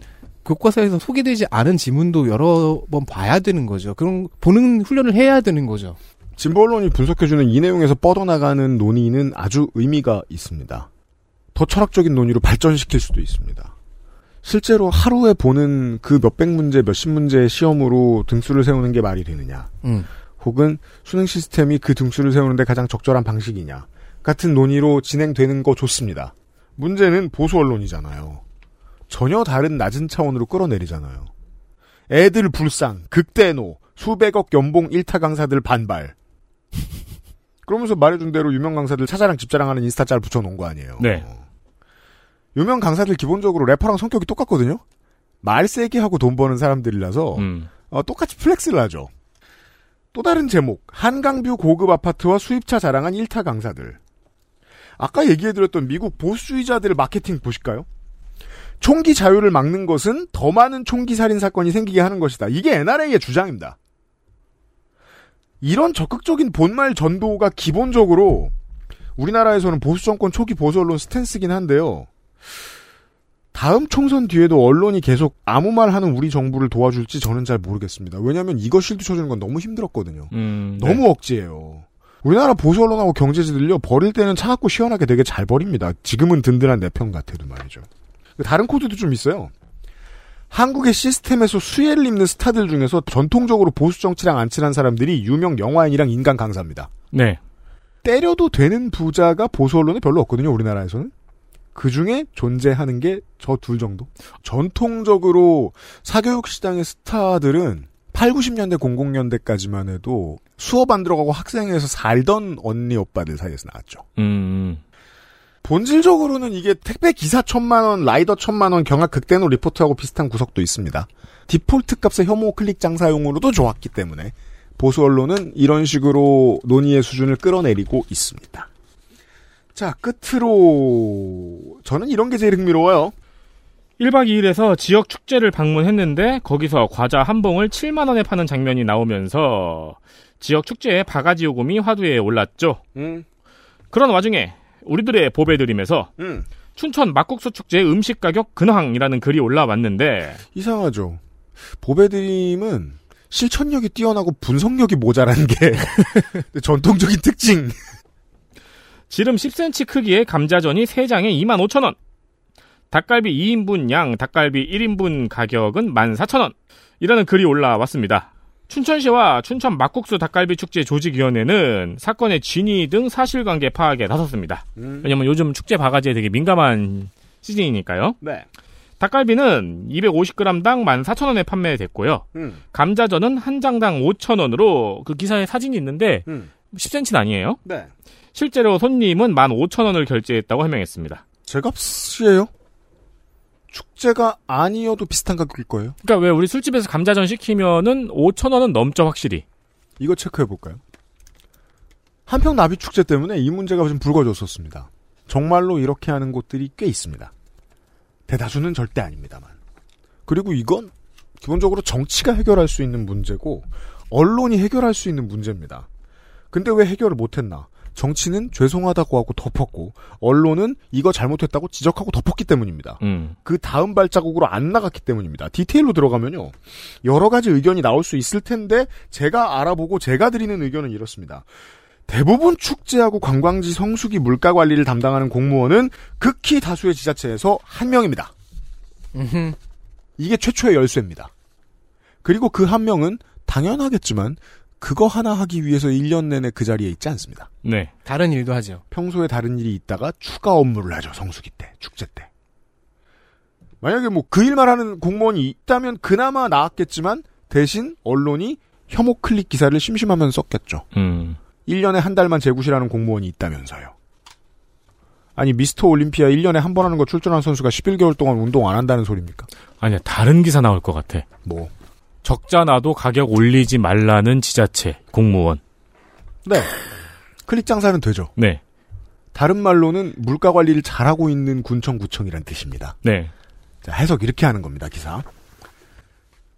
교과서에서 소개되지 않은 지문도 여러 번 봐야 되는 거죠. 그런 보는 훈련을 해야 되는 거죠. 진보 언론이 분석해주는 이 내용에서 뻗어나가는 논의는 아주 의미가 있습니다. 더 철학적인 논의로 발전시킬 수도 있습니다. 실제로 하루에 보는 그 몇백 문제, 몇십 문제의 시험으로 등수를 세우는 게 말이 되느냐. 음. 혹은 수능 시스템이 그 등수를 세우는데 가장 적절한 방식이냐. 같은 논의로 진행되는 거 좋습니다. 문제는 보수 언론이잖아요. 전혀 다른 낮은 차원으로 끌어내리잖아요. 애들 불쌍, 극대노, 수백억 연봉 일타 강사들 반발. 그러면서 말해준 대로 유명 강사들 차자랑 집자랑 하는 인스타 짤 붙여놓은 거 아니에요. 네. 유명 강사들 기본적으로 래퍼랑 성격이 똑같거든요. 말 세게 하고 돈 버는 사람들이라서 음. 어, 똑같이 flex를 하죠. 또 다른 제목 한강뷰 고급 아파트와 수입차 자랑한 일타 강사들. 아까 얘기해드렸던 미국 보수주의자들의 마케팅 보실까요? 총기 자유를 막는 것은 더 많은 총기 살인 사건이 생기게 하는 것이다. 이게 NRA의 주장입니다. 이런 적극적인 본말 전도가 기본적으로 우리나라에서는 보수 정권 초기 보수 언론 스탠스긴 한데요. 다음 총선 뒤에도 언론이 계속 아무 말 하는 우리 정부를 도와줄지 저는 잘 모르겠습니다. 왜냐하면 이거 실드 쳐주는 건 너무 힘들었거든요. 음, 네. 너무 억지예요. 우리나라 보수 언론하고 경제지들요 버릴 때는 차갑고 시원하게 되게 잘 버립니다. 지금은 든든한 내 편 같아도 말이죠. 다른 코드도 좀 있어요. 한국의 시스템에서 수혜를 입는 스타들 중에서 전통적으로 보수 정치랑 안 친한 사람들이 유명 영화인이랑 인간 강사입니다. 네. 때려도 되는 부자가 보수 언론에 별로 없거든요. 우리나라에서는. 그 중에 존재하는 게 저 둘 정도. 전통적으로 사교육 시장의 스타들은 8, 90년대, 00년대까지만 해도 수업 안 들어가고 학생회에서 살던 언니 오빠들 사이에서 나왔죠. 음. 본질적으로는 이게 택배 기사 천만 원, 라이더 천만 원, 경악 극대노 리포트하고 비슷한 구석도 있습니다. 디폴트 값의 혐오 클릭 장사용으로도 좋았기 때문에 보수 언론은 이런 식으로 논의의 수준을 끌어내리고 있습니다. 자, 끝으로 저는 이런 게 제일 흥미로워요. 1박 2일에서 지역 축제를 방문했는데 거기서 과자 한 봉을 7만 원에 파는 장면이 나오면서 지역 축제의 바가지 요금이 화두에 올랐죠. 음, 그런 와중에 우리들의 보배드림에서 음. 춘천 막국수 축제 음식 가격 근황이라는 글이 올라왔는데 이상하죠. 보배드림은 실천력이 뛰어나고 분석력이 모자란 게 전통적인 특징. 지름 10cm 크기의 감자전이 3장에 25,000원. 닭갈비 2인분 양 닭갈비 1인분 가격은 14,000원. 이라는 글이 올라왔습니다. 춘천시와 춘천 막국수 닭갈비 축제 조직위원회는 사건의 진위 등 사실관계 파악에 나섰습니다. 음. 왜냐면 요즘 축제 바가지에 되게 민감한 시즌이니까요. 네. 닭갈비는 250g당 14,000원에 판매됐고요. 음. 감자전은 한 장당 5,000원으로 그 기사에 사진이 있는데 음. 10cm는 아니에요. 네. 실제로 손님은 15,000원을 결제했다고 해명했습니다. 제값이에요. 축제가 아니어도 비슷한 가격일 거예요. 그러니까 왜 우리 술집에서 감자전 시키면은 5,000원은 넘죠, 확실히. 이거 체크해 볼까요? 한평 나비 축제 때문에 이 문제가 좀 불거졌었습니다. 정말로 이렇게 하는 곳들이 꽤 있습니다. 대다수는 절대 아닙니다만. 그리고 이건 기본적으로 정치가 해결할 수 있는 문제고 언론이 해결할 수 있는 문제입니다. 근데 왜 해결을 못했나? 정치는 죄송하다고 하고 덮었고 언론은 이거 잘못했다고 지적하고 덮었기 때문입니다. 음. 그 다음 발자국으로 안 나갔기 때문입니다. 디테일로 들어가면요. 여러 가지 의견이 나올 수 있을 텐데 제가 알아보고 제가 드리는 의견은 이렇습니다. 대부분 축제하고 관광지 성수기 물가 관리를 담당하는 공무원은 극히 다수의 지자체에서 한 명입니다. 이게 최초의 열쇠입니다. 그리고 그 한 명은 당연하겠지만 그거 하나 하기 위해서 1년 내내 그 자리에 있지 않습니다. 네. 다른 일도 하죠. 평소에 다른 일이 있다가 추가 업무를 하죠. 성수기 때, 축제 때. 만약에 뭐 그 일만 하는 공무원이 있다면 그나마 나았겠지만 대신 언론이 혐오 클릭 기사를 심심하면 썼겠죠. 음. 1년에 한 달만 재구시라는 공무원이 있다면서요. 아니 미스터 올림피아 1년에 한 번 하는 거 출전한 선수가 11개월 동안 운동 안 한다는 소리입니까? 아니야, 다른 기사 나올 것 같아. 뭐 적자 나도 가격 올리지 말라는 지자체 공무원. 네. 클릭 장사는 되죠. 네. 다른 말로는 물가 관리를 잘하고 있는 군청 구청이란 뜻입니다. 네. 자, 해석 이렇게 하는 겁니다, 기사.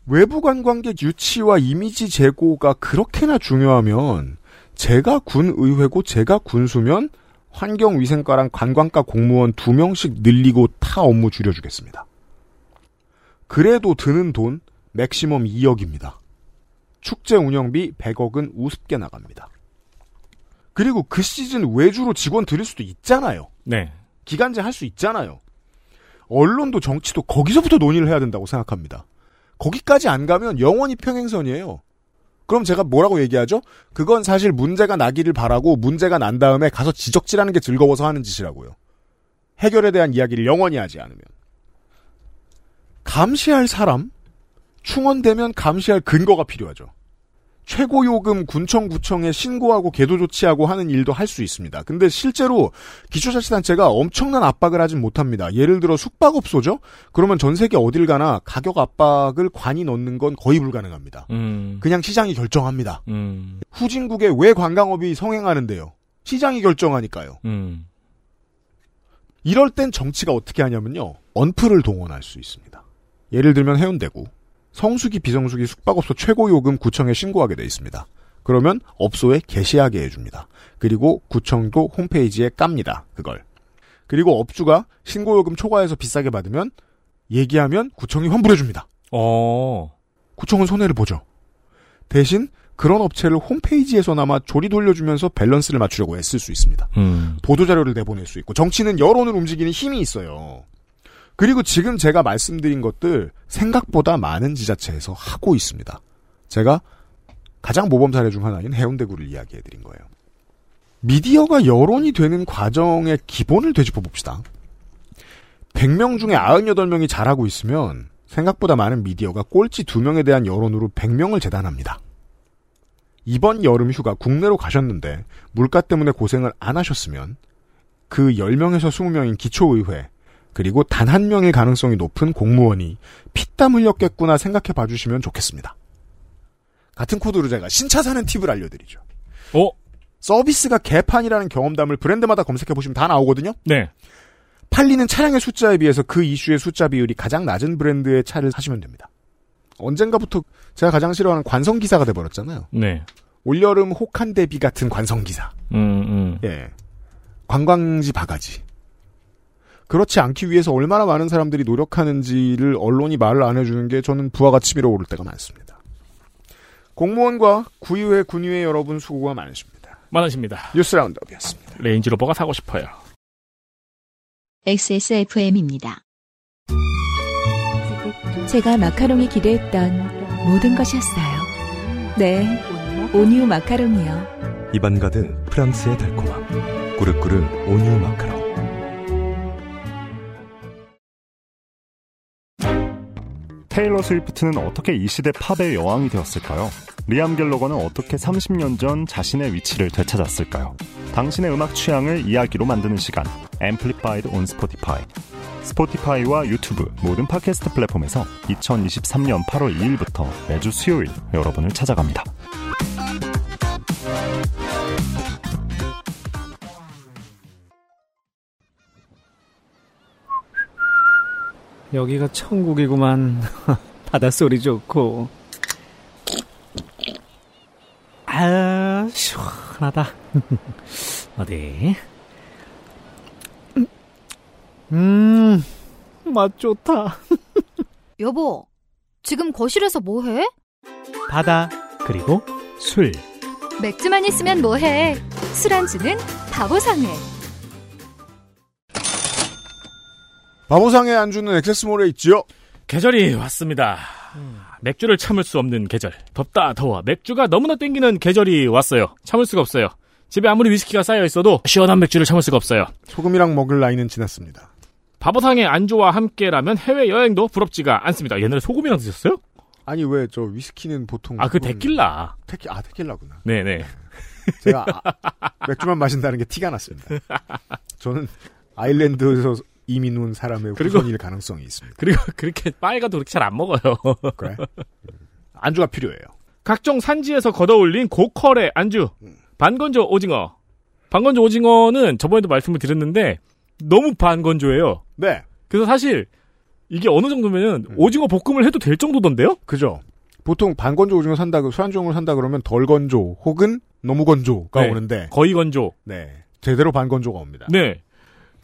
외부 관광객 유치와 이미지 제고가 그렇게나 중요하면 제가 군 의회고 제가 군수면 환경위생과랑 관광과 공무원 두 명씩 늘리고 타 업무 줄여주겠습니다. 그래도 드는 돈 맥시멈 2억입니다. 축제 운영비 100억은 우습게 나갑니다. 그리고 그 시즌 외주로 직원 들일 수도 있잖아요. 네. 기간제 할 수 있잖아요. 언론도 정치도 거기서부터 논의를 해야 된다고 생각합니다. 거기까지 안 가면 영원히 평행선이에요. 그럼 제가 뭐라고 얘기하죠? 그건 사실 문제가 나기를 바라고 문제가 난 다음에 가서 지적질하는 게 즐거워서 하는 짓이라고요. 해결에 대한 이야기를 영원히 하지 않으면. 감시할 사람? 충원되면 감시할 근거가 필요하죠. 최고요금 군청구청에 신고하고 계도 조치하고 하는 일도 할 수 있습니다. 근데 실제로 기초자치단체가 엄청난 압박을 하진 못합니다. 예를 들어 숙박업소죠? 그러면 전 세계 어딜 가나 가격 압박을 관이 넣는 건 거의 불가능합니다. 음. 그냥 시장이 결정합니다. 음. 후진국에 왜 관광업이 성행하는데요? 시장이 결정하니까요. 음. 이럴 땐 정치가 어떻게 하냐면요. 언플을 동원할 수 있습니다. 예를 들면 해운대구. 성수기 비성수기 숙박업소 최고 요금 구청에 신고하게 돼 있습니다. 그러면 업소에 게시하게 해줍니다. 그리고 구청도 홈페이지에 깝니다. 그걸. 그리고 업주가 신고요금 초과해서 비싸게 받으면 얘기하면 구청이 환불해줍니다. 어. 구청은 손해를 보죠. 대신 그런 업체를 홈페이지에서나마 조리 돌려주면서 밸런스를 맞추려고 애쓸 수 있습니다. 음. 보도자료를 내보낼 수 있고 정치는 여론을 움직이는 힘이 있어요. 그리고 지금 제가 말씀드린 것들 생각보다 많은 지자체에서 하고 있습니다. 제가 가장 모범 사례 중 하나인 해운대구를 이야기해 드린 거예요. 미디어가 여론이 되는 과정의 기본을 되짚어 봅시다. 100명 중에 98명이 잘하고 있으면 생각보다 많은 미디어가 꼴찌 2명에 대한 여론으로 100명을 재단합니다. 이번 여름 휴가 국내로 가셨는데 물가 때문에 고생을 안 하셨으면 그 10명에서 20명인 기초의회 그리고 단 한 명일 가능성이 높은 공무원이 피땀 흘렸겠구나 생각해 봐주시면 좋겠습니다. 같은 코드로 제가 신차 사는 팁을 알려드리죠. 어? 서비스가 개판이라는 경험담을 브랜드마다 검색해 보시면 다 나오거든요. 네. 팔리는 차량의 숫자에 비해서 그 이슈의 숫자 비율이 가장 낮은 브랜드의 차를 사시면 됩니다. 언젠가부터 제가 가장 싫어하는 관성 기사가 돼 버렸잖아요. 네. 올여름 혹한 대비 같은 관성 기사. 음, 음. 예. 관광지 바가지. 그렇지 않기 위해서 얼마나 많은 사람들이 노력하는지를 언론이 말을 안 해주는 게 저는 부아가 치밀어 오를 때가 많습니다. 공무원과 구의회, 군의회 여러분 수고가 많으십니다. 많으십니다. 뉴스 roundup이었습니다. 레인지로버가 사고 싶어요. XSFM입니다. 제가 마카롱이 기대했던 모든 것이었어요. 네, 온유 마카롱이요. 입안 가득 프랑스의 달콤함. 꾸르꾸르 온유 마카롱. 테일러 스위프트는 어떻게 이 시대 팝의 여왕이 되었을까요? 리암 갤러거는 어떻게 30년 전 자신의 위치를 되찾았을까요? 당신의 음악 취향을 이야기로 만드는 시간 Amplified on Spotify 스포티파이와 유튜브 모든 팟캐스트 플랫폼에서 2023년 8월 2일부터 매주 수요일 여러분을 찾아갑니다. 여기가 천국이구만. 바닷소리 좋고. 아, 시원하다. 어디? 음, 맛 좋다. 여보, 지금 거실에서 뭐해? 바다, 그리고 술. 맥주만 있으면 뭐해? 술안주는 바보상회. 바보상의 안주는 액세스몰에 있지요. 계절이 왔습니다. 맥주를 참을 수 없는 계절. 덥다 더워 맥주가 너무나 땡기는 계절이 왔어요. 참을 수가 없어요. 집에 아무리 위스키가 쌓여 있어도 시원한 맥주를 참을 수가 없어요. 소금이랑 먹을 나이는 지났습니다. 바보상의 안주와 함께라면 해외 여행도 부럽지가 않습니다. 옛날에 소금이랑 드셨어요? 아니 왜 저 위스키는 보통 아그 소금- 데킬라. 테키 아 테킬라구나. 네네. 제가 아- 맥주만 마신다는 게 티가 났습니다. 저는 아일랜드에서 이민 온 사람의 그리고- 후손일 가능성이 있습니다. 그리고 그렇게 빨가도 그렇게 잘 안 먹어요. 그래? 안주가 필요해요. 각종 산지에서 걷어올린 고퀄의 안주. 반건조 오징어. 반건조 오징어는 저번에도 말씀을 드렸는데 너무 반건조해요. 네. 그래서 사실 이게 어느 정도면은 오징어 볶음을 해도 될 정도던데요? 그죠. 보통 반건조 오징어 산다, 그 술안주용으로 산다 그러면 덜 건조 혹은 너무 건조가 네. 오는데. 거의 건조. 네. 제대로 반건조가 옵니다. 네.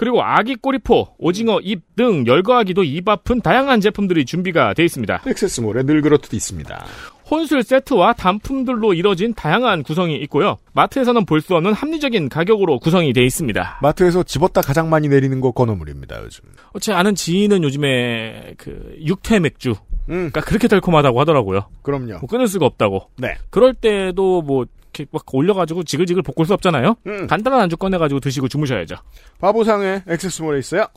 그리고 아기 꼬리포, 오징어 잎 등 열거하기도 입 아픈 다양한 제품들이 준비가 되어 있습니다. 액세스몰에 늘 그렇듯 있습니다. 혼술 세트와 단품들로 이뤄진 다양한 구성이 있고요. 마트에서는 볼 수 없는 합리적인 가격으로 구성이 되어 있습니다. 마트에서 집었다 가장 많이 내리는 거 건어물입니다, 요즘. 어, 제 아는 지인은 요즘에 그 육퇴 맥주, 음, 그러니까 그렇게 달콤하다고 하더라고요. 그럼요. 뭐 끊을 수가 없다고. 네. 그럴 때도 뭐 이렇게 막 올려가지고 지글지글 볶을 수 없잖아요. 음. 간단한 안주 꺼내가지고 드시고 주무셔야죠. 바보상의 액세스몰에 있어요.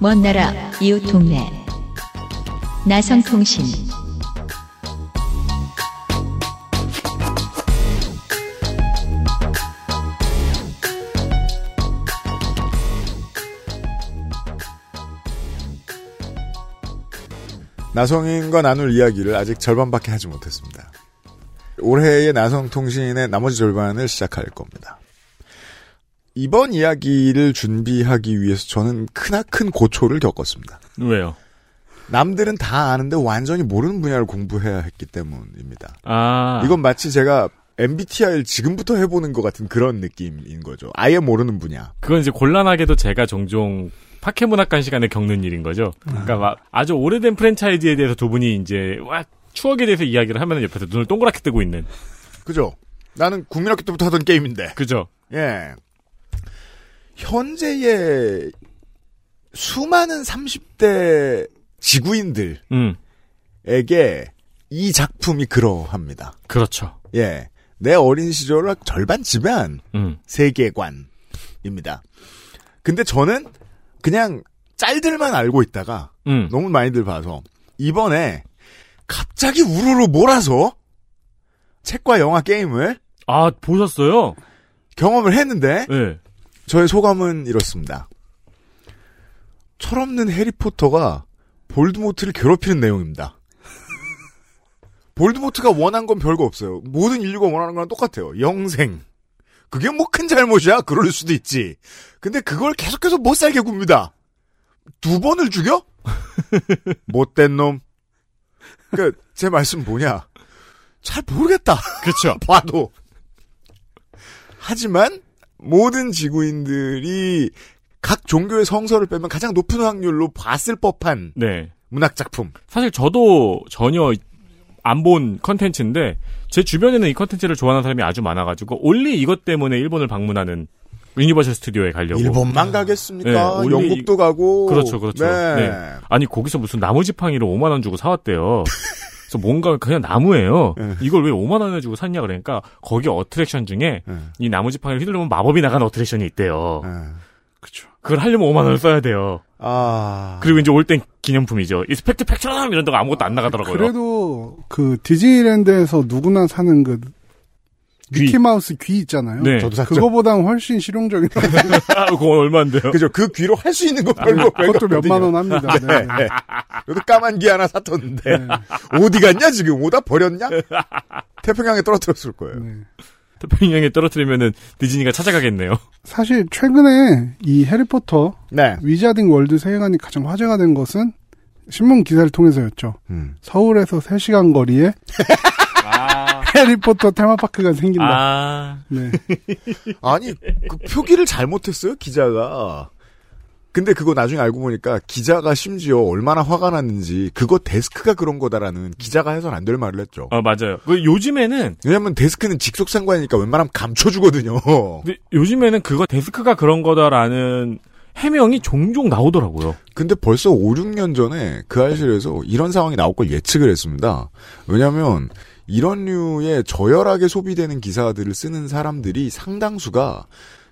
먼 나라 이웃 동네 나성통신 나성인과 나눌 이야기를 아직 절반밖에 하지 못했습니다. 올해의 나성통신의 나머지 절반을 시작할 겁니다. 이번 이야기를 준비하기 위해서 저는 크나큰 고초를 겪었습니다. 왜요? 남들은 다 아는데 완전히 모르는 분야를 공부해야 했기 때문입니다. 아. 이건 마치 제가 MBTI를 지금부터 해보는 것 같은 그런 느낌인 거죠. 아예 모르는 분야. 그건 이제 곤란하게도 제가 종종 파케문학관 시간에 겪는 일인 거죠. 그러니까 막 아주 오래된 프랜차이즈에 대해서 두 분이 이제 와 추억에 대해서 이야기를 하면 옆에서 눈을 동그랗게 뜨고 있는. 그죠? 나는 국민학교 때부터 하던 게임인데. 그죠? 예. 현재의 수많은 30대 지구인들에게 음. 이 작품이 그러합니다. 그렇죠. 예. 내 어린 시절을 절반 지배한 음. 세계관입니다. 근데 저는 그냥 짤들만 알고 있다가 음. 너무 많이들 봐서 이번에 갑자기 우르르 몰아서 책과 영화 게임을 아, 보셨어요? 경험을 했는데 네. 저의 소감은 이렇습니다. 철없는 해리포터가 볼드모트를 괴롭히는 내용입니다. 볼드모트가 원한 건 별거 없어요. 모든 인류가 원하는 거랑 똑같아요. 영생. 그게 뭐 큰 잘못이야? 그럴 수도 있지. 근데 그걸 계속해서 못 살게 굽니다. 두 번을 죽여? 못된 놈. 그, 제 말씀 뭐냐. 잘 모르겠다. 그렇죠. 봐도. 하지만, 모든 지구인들이 각 종교의 성서를 빼면 가장 높은 확률로 봤을 법한 네. 문학 작품. 사실 저도 전혀 안 본 컨텐츠인데 제 주변에는 이 컨텐츠를 좋아하는 사람이 아주 많아가지고 올리 이것 때문에 일본을 방문하는 유니버셜 스튜디오에 가려고. 일본만 가겠습니까? 네, 올리- 영국도 가고. 그렇죠, 그렇죠. 네. 네. 아니 거기서 무슨 나무 지팡이를 5만 원 주고 사왔대요. 그래서 뭔가 그냥 나무예요. 네. 이걸 왜 5만 원을 주고 샀냐 그러니까 거기 attraction 중에 네. 이 나무 지팡이를 휘두르면 마법이 나가는 attraction이 있대요. 그렇죠. 그걸 하려면 5만 원을 써야 돼요. 아. 그리고 이제 올 땐 기념품이죠. 이 스펙트 팩처럼 이런 데가 아무것도 안 나가더라고요. 그래도 그 디즈니랜드에서 누구나 사는 그 귀. 미키마우스 귀 있잖아요. 네. 저도 샀죠. 그거보단 훨씬 실용적이다. 아, 그거 얼마인데요? 그죠. 그 귀로 할 수 있는 거 별거 별거 그것도 몇만 원 합니다. 네. 네. 네. 저도 까만 귀 하나 샀었는데. 어디 갔냐, 지금? 오다 버렸냐? 태평양에 떨어뜨렸을 거예요. 태평양에 떨어뜨리면은 디즈니가 찾아가겠네요. 사실 최근에 이 해리포터 네. Wizarding World 세계관이 가장 화제가 된 것은 신문 기사를 통해서였죠. 음. 서울에서 3시간 거리에 해리포터 테마파크가 생긴다. 아. 네. 아니, 그 표기를 잘못했어요, 기자가. 근데 그거 나중에 알고 보니까 기자가 심지어 얼마나 화가 났는지 그거 데스크가 그런 거다라는 기자가 해선 안 될 말을 했죠. 어, 맞아요. 그 요즘에는 왜냐면 데스크는 직속 상관이니까 웬만하면 감춰주거든요. 근데 요즘에는 그거 데스크가 그런 거다라는 해명이 종종 나오더라고요. 근데 벌써 5, 6년 전에 그 알실에서 이런 상황이 나올 걸 예측을 했습니다. 왜냐면 이런 류의 저열하게 소비되는 기사들을 쓰는 사람들이 상당수가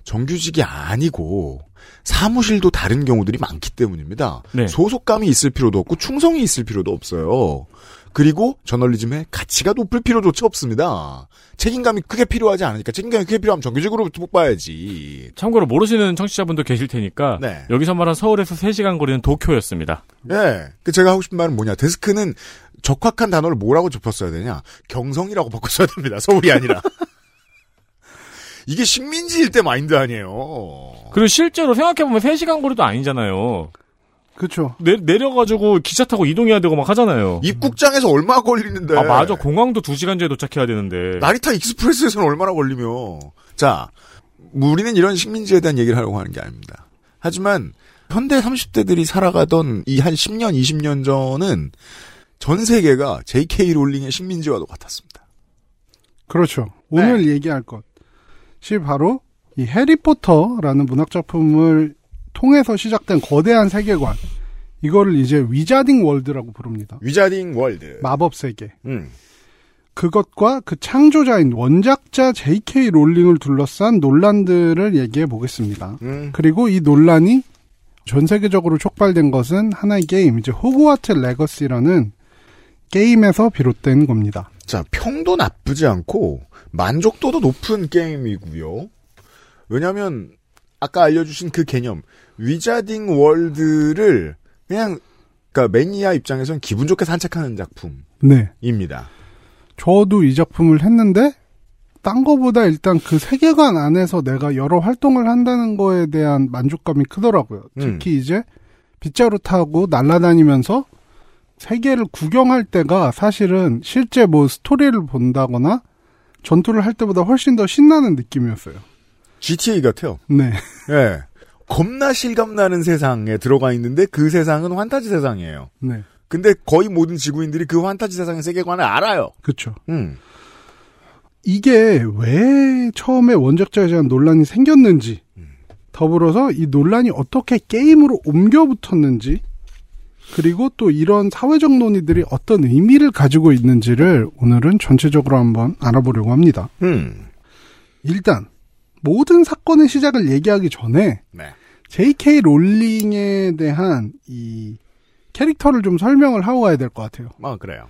정규직이 아니고 사무실도 다른 경우들이 많기 때문입니다. 네. 소속감이 있을 필요도 없고 충성이 있을 필요도 없어요. 그리고 저널리즘의 가치가 높을 필요조차 없습니다. 책임감이 크게 필요하지 않으니까 책임감이 크게 필요하면 정규직으로 뽑아야지. 참고로 모르시는 청취자분도 계실 테니까 네. 여기서 말한 서울에서 3시간 거리는 도쿄였습니다. 예. 그 제가 하고 싶은 말은 뭐냐. 데스크는 적확한 단어를 뭐라고 좁혔어야 되냐. 경성이라고 바꿨어야 됩니다. 서울이 아니라. 이게 식민지 일대 마인드 아니에요. 그리고 실제로 생각해보면 3시간 거리도 아니잖아요. 그렇죠. 내, 내려가지고 기차 타고 이동해야 되고 막 하잖아요. 입국장에서 얼마 걸리는데. 아, 맞아. 공항도 2시간 전에 도착해야 되는데. 나리타 익스프레스에서는 얼마나 걸리며. 자, 우리는 이런 식민지에 대한 얘기를 하려고 하는 게 아닙니다. 하지만 현대 30대들이 살아가던 이 한 10년, 20년 전은 전 세계가 J.K. 롤링의 식민지와도 같았습니다. 그렇죠. 오늘 네. 얘기할 것이 바로 이 해리포터라는 문학 작품을 통해서 시작된 거대한 세계관. 이거를 이제 Wizarding World라고 부릅니다. Wizarding World. 마법 세계. 음. 그것과 그 창조자인 원작자 J.K. 롤링을 둘러싼 논란들을 얘기해 보겠습니다. 음. 그리고 이 논란이 전 세계적으로 촉발된 것은 하나의 게임, 이제 호그와트 레거시라는 게임에서 비롯된 겁니다. 자, 평도 나쁘지 않고 만족도도 높은 게임이고요. 왜냐하면 아까 알려주신 그 개념 Wizarding World를 그냥 그러니까 매니아 입장에선 기분 좋게 산책하는 작품입니다. 네. 저도 이 작품을 했는데 딴 거보다 일단 그 세계관 안에서 내가 여러 활동을 한다는 거에 대한 만족감이 크더라고요. 음. 특히 이제 빗자루 타고 날아다니면서 세계를 구경할 때가 사실은 실제 뭐 스토리를 본다거나 전투를 할 때보다 훨씬 더 신나는 느낌이었어요. GTA 같아요. 네. 예. 겁나 실감나는 세상에 들어가 있는데 그 세상은 환타지 세상이에요. 네. 근데 거의 모든 지구인들이 그 환타지 세상의 세계관을 알아요. 그렇죠. 음. 이게 왜 처음에 원작자에 대한 논란이 생겼는지, 더불어서 이 논란이 어떻게 게임으로 옮겨 붙었는지, 그리고 또 이런 사회적 논의들이 어떤 의미를 가지고 있는지를 오늘은 전체적으로 한번 알아보려고 합니다. 음. 일단, 모든 사건의 시작을 얘기하기 전에, 네. J.K. 롤링에 대한 이 캐릭터를 좀 설명을 하고 가야 될 것 같아요. 아, 그래요.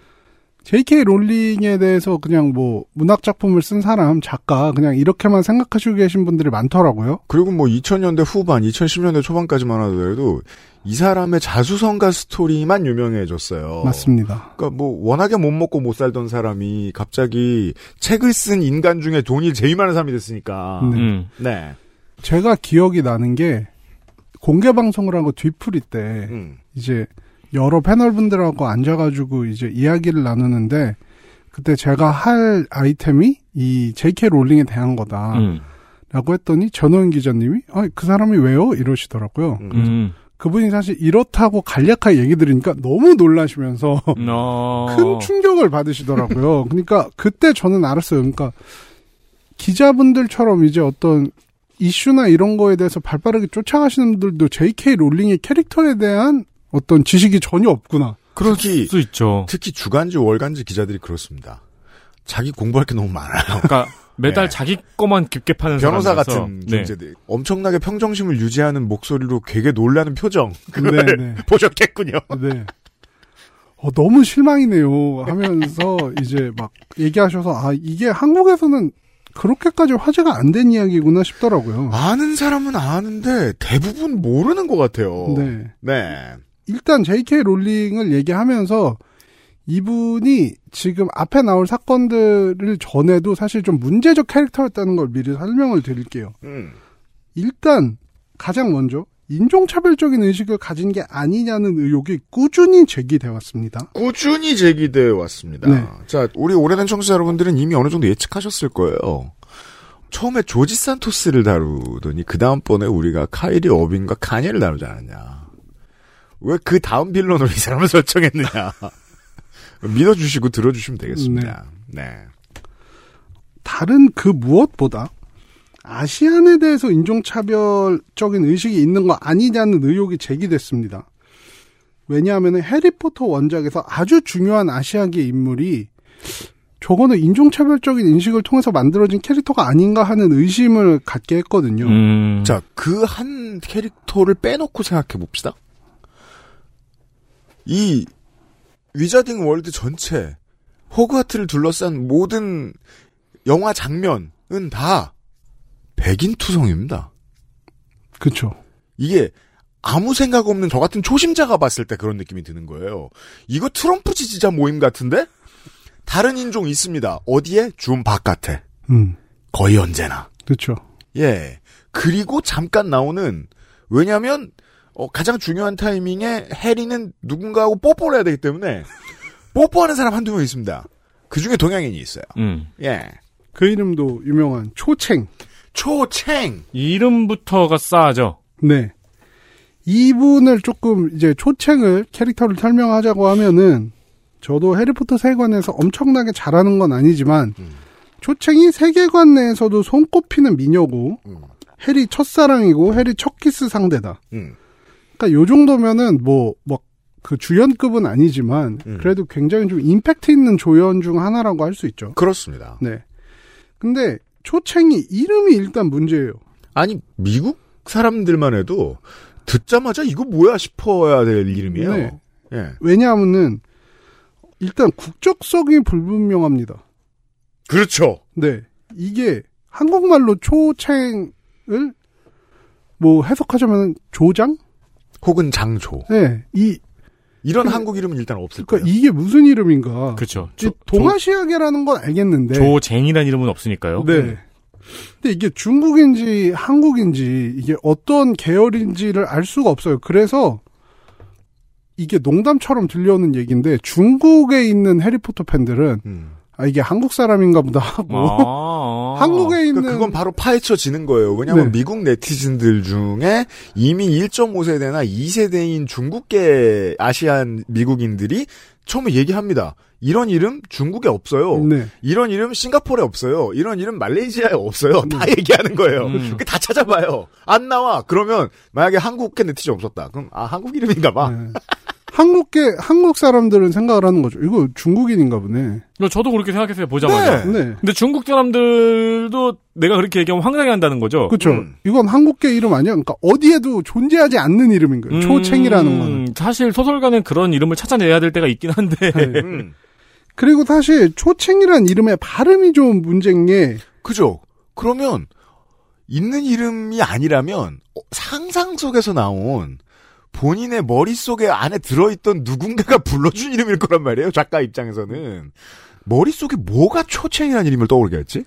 J.K. 롤링에 대해서 그냥 뭐 문학 작품을 쓴 사람, 작가 그냥 이렇게만 생각하시고 계신 분들이 많더라고요. 그리고 뭐 2000년대 후반, 2010년대 초반까지만 하더라도 이 사람의 자수성가 스토리만 유명해졌어요. 맞습니다. 그러니까 뭐 워낙에 못 먹고 못 살던 사람이 갑자기 책을 쓴 인간 중에 돈이 제일 많은 사람이 됐으니까. 네. 음. 네. 제가 기억이 나는 게 공개 방송을 한 거 뒤풀이 때 음. 이제 여러 패널 분들하고 앉아가지고 이제 이야기를 나누는데 그때 제가 할 아이템이 이 J.K. 롤링에 대한 거다. 음. 라고 했더니 전호연 기자님이 아, 그 사람이 왜요? 이러시더라고요. 음. 그분이 사실 이렇다고 간략하게 얘기 들으니까 너무 놀라시면서 어. 큰 충격을 받으시더라고요. 그러니까 그때 저는 알았어요. 그러니까 기자분들처럼 이제 어떤 이슈나 이런 거에 대해서 발빠르게 쫓아가시는 분들도 J.K. 롤링의 캐릭터에 대한 어떤 지식이 전혀 없구나. 그렇기 수 있죠. 특히 주간지 월간지 기자들이 그렇습니다. 자기 공부할 게 너무 많아요. 그러니까 매달 네. 자기 거만 깊게 파는 변호사. 같은 네. 존재들. 엄청나게 평정심을 유지하는 목소리로 되게 놀라는 표정. 그걸 네, 네. 보셨겠군요. 네. 어, 너무 실망이네요. 하면서 이제 막 얘기하셔서 아 이게 한국에서는 그렇게까지 화제가 안 된 이야기구나 싶더라고요. 아는 사람은 아는데 대부분 모르는 것 같아요. 네. 네. 일단 J.K. 롤링을 얘기하면서 이분이 지금 앞에 나올 사건들을 전에도 사실 좀 문제적 캐릭터였다는 걸 미리 설명을 드릴게요. 음. 일단 가장 먼저 인종차별적인 의식을 가진 게 아니냐는 의혹이 꾸준히 제기돼 왔습니다. 꾸준히 제기되어 왔습니다. 네. 자, 우리 오래된 청취자 여러분들은 이미 어느 정도 예측하셨을 거예요. 처음에 조지 산토스를 다루더니 그 다음번에 우리가 카이리 어빈과 카니를 다루지 않았냐. 왜 그 다음 빌런으로 이 사람을 설정했느냐. 믿어주시고 들어주시면 되겠습니다. 네. 다른 그 무엇보다 아시안에 대해서 인종차별적인 의식이 있는 거 아니냐는 의혹이 제기됐습니다. 왜냐하면 해리포터 원작에서 아주 중요한 아시아계 인물이 저거는 인종차별적인 인식을 통해서 만들어진 캐릭터가 아닌가 하는 의심을 갖게 했거든요. 음. 자, 그 한 캐릭터를 빼놓고 생각해 봅시다. 이 Wizarding World 전체 호그와트를 둘러싼 모든 영화 장면은 다 백인 투성입니다. 그쵸. 이게 아무 생각 없는 저 같은 초심자가 봤을 때 그런 느낌이 드는 거예요. 이거 트럼프 지지자 모임 같은데? 다른 인종 있습니다. 어디에? 줌 바깥에. 음. 거의 언제나. 그쵸. 예. 그리고 잠깐 나오는, 왜냐면, 어, 가장 중요한 타이밍에 해리는 누군가하고 뽀뽀를 해야 되기 때문에, 뽀뽀하는 사람 한두 명 있습니다. 그 중에 동양인이 있어요. 음. 예. 그 이름도 유명한 초챙. 초챙! 이름부터가 싸죠. 네. 이분을 조금 이제 초챙을 캐릭터를 설명하자고 하면은 저도 해리포터 세계관에서 엄청나게 잘하는 건 아니지만 초챙이 세계관 내에서도 손꼽히는 미녀고 해리 첫사랑이고 해리 첫 키스 상대다. 음. 그러니까 요 정도면은 뭐 막 그 주연급은 아니지만 그래도 굉장히 좀 임팩트 있는 조연 중 하나라고 할 수 있죠. 그렇습니다. 네. 근데 초챙이 이름이 일단 문제예요. 아니, 미국 사람들만 해도 듣자마자 이거 뭐야 싶어야 될 이름이에요. 네. 예. 왜냐하면은 일단 국적성이 불분명합니다. 그렇죠. 네. 이게 한국말로 초챙을 뭐 해석하자면 조장? 혹은 장조. 네. 이 이런 그- 한국 이름은 일단 없을 그러니까 거예요. 이게 무슨 이름인가? 그렇죠. 이 동아시아계라는 건 알겠는데. 조쟁이라는 이름은 없으니까요. 네. 근데 이게 중국인지 한국인지 이게 어떤 계열인지를 알 수가 없어요. 그래서 이게 농담처럼 들려오는 얘기인데 중국에 있는 해리포터 팬들은 아 이게 한국 사람인가 보다 하고 아. 한국에 있는 그러니까 그건 바로 파헤쳐지는 거예요. 왜냐하면 네. 미국 네티즌들 중에 이미 1.5세대나 2세대인 중국계 아시안 미국인들이 처음에 얘기합니다. 이런 이름 중국에 없어요. 네. 이런 이름 싱가포르에 없어요. 이런 이름 말레이시아에 없어요. 다 얘기하는 거예요. 음. 그다 찾아봐요. 안 나와. 그러면 만약에 한국계 네티즌 없었다. 그럼 아 한국 이름인가 봐. 네. 한국계 한국 사람들은 생각을 하는 거죠. 이거 중국인인가 보네. 저도 그렇게 생각했어요, 보자마자. 네. 네. 근데 중국 사람들도 내가 그렇게 얘기하면 황당해 한다는 거죠. 그렇죠. 음. 이건 한국계 이름 아니야. 그러니까 어디에도 존재하지 않는 이름인 거예요. 초챙이라는 거는. 음, 사실 소설가는 그런 이름을 찾아내야 될 때가 있긴 한데. 네. 음. 그리고 사실 초챙이라는 이름의 발음이 좀 문제인 게 그죠? 그러면 있는 이름이 아니라면 어, 상상 속에서 나온 본인의 머릿속에 안에 들어있던 누군가가 불러준 이름일 거란 말이에요. 작가 입장에서는. 머릿속에 뭐가 초챙이라는 이름을 떠오르게 했지?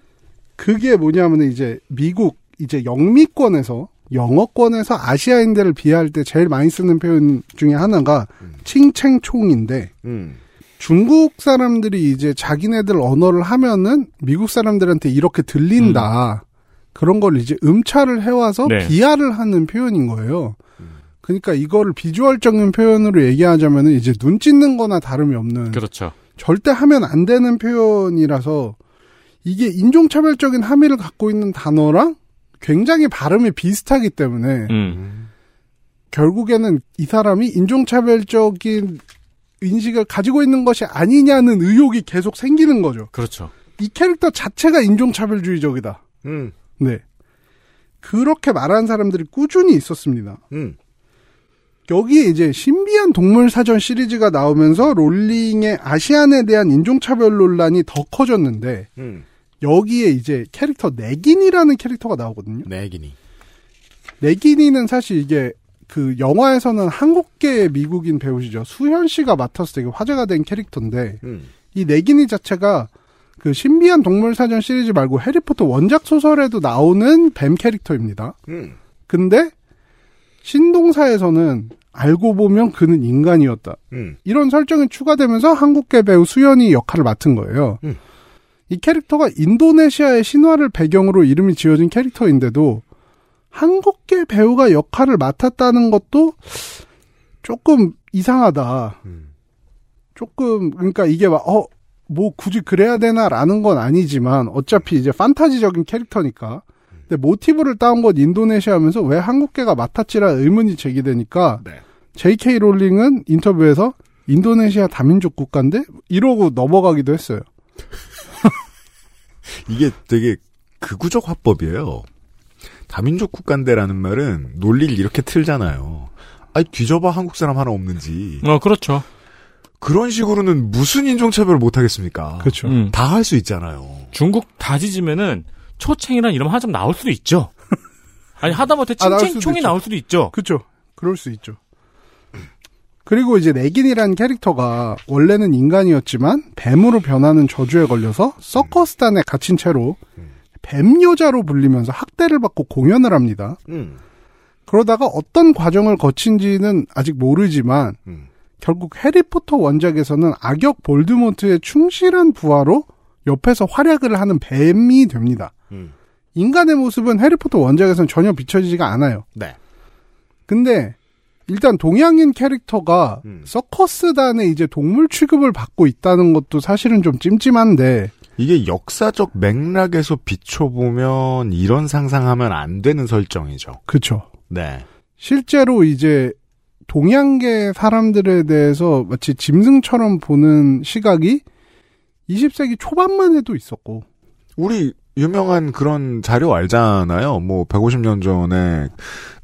그게 뭐냐면 이제 미국 이제 영미권에서 영어권에서 아시아인들을 비하할 때 제일 많이 쓰는 표현 중에 하나가 칭챙총인데 음. 중국 사람들이 이제 자기네들 언어를 하면은 미국 사람들한테 이렇게 들린다. 그런 걸 이제 음차를 해와서 네. 비하를 하는 표현인 거예요. 그러니까 이거를 비주얼적인 표현으로 얘기하자면은 이제 눈 찢는 거나 다름이 없는 그렇죠. 절대 하면 안 되는 표현이라서 이게 인종차별적인 함의를 갖고 있는 단어랑 굉장히 발음이 비슷하기 때문에 음. 결국에는 이 사람이 인종차별적인 인식을 가지고 있는 것이 아니냐는 의혹이 계속 생기는 거죠. 그렇죠. 이 캐릭터 자체가 인종차별주의적이다. 음. 네. 그렇게 말하는 사람들이 꾸준히 있었습니다. 음. 여기에 이제 신비한 동물 사전 시리즈가 나오면서 롤링의 아시안에 대한 인종차별 논란이 더 커졌는데 음. 여기에 이제 캐릭터 네긴이라는 캐릭터가 나오거든요. 내기니. 네긴이는 사실 이게 그 영화에서는 한국계 미국인 배우시죠. 수현 씨가 맡아서 되게 화제가 된 캐릭터인데 음. 이 네기니 자체가 그 신비한 동물 사전 시리즈 말고 해리포터 원작 소설에도 나오는 뱀 캐릭터입니다. 음. 근데 신동사에서는 알고 보면 그는 인간이었다. 음. 이런 설정이 추가되면서 한국계 배우 수연이 역할을 맡은 거예요. 음. 이 캐릭터가 인도네시아의 신화를 배경으로 이름이 지어진 캐릭터인데도 한국계 배우가 역할을 맡았다는 것도 조금 이상하다. 음. 조금 그러니까 이게 막 어 뭐 굳이 그래야 되나라는 건 아니지만 어차피 이제 판타지적인 캐릭터니까. 근데 모티브를 따온 건 인도네시아면서 왜 한국계가 맡았지라 의문이 제기되니까 네. J.K. 롤링은 인터뷰에서 인도네시아 다민족 국가인데 이러고 넘어가기도 했어요. 이게 되게 극우적 화법이에요. 다민족 국가인데라는 말은 논리를 이렇게 틀잖아요. 아니 뒤져봐 한국 사람 하나 없는지. 어, 그렇죠. 그런 식으로는 무슨 인종차별을 못 하겠습니까? 그렇죠. 음. 다할 수 있잖아요. 중국 다 뒤지면은 초챙이란 이름 하나 좀 나올 수도 있죠. 아니 하다못해 아, 나올 칭칭총이. 나올 수도 있죠. 그렇죠. 그럴 수 있죠. 그리고 이제 내긴이라는 캐릭터가 원래는 인간이었지만 뱀으로 변하는 저주에 걸려서 서커스단에 갇힌 채로 뱀 여자로 불리면서 학대를 받고 공연을 합니다. 음. 그러다가 어떤 과정을 거친지는 아직 모르지만 음. 결국 해리포터 원작에서는 악역 볼드모트의 충실한 부하로 옆에서 활약을 하는 뱀이 됩니다. 음. 인간의 모습은 해리포터 원작에서는 전혀 비춰지지가 않아요. 네. 근데 일단 동양인 캐릭터가 음. 서커스단에 이제 동물 취급을 받고 있다는 것도 사실은 좀 찜찜한데 이게 역사적 맥락에서 비춰보면 이런 상상하면 안 되는 설정이죠. 그쵸. 네. 실제로 이제 동양계 사람들에 대해서 마치 짐승처럼 보는 시각이 20세기 초반만 해도 있었고 우리 유명한 그런 자료 알잖아요. 뭐 150년 전에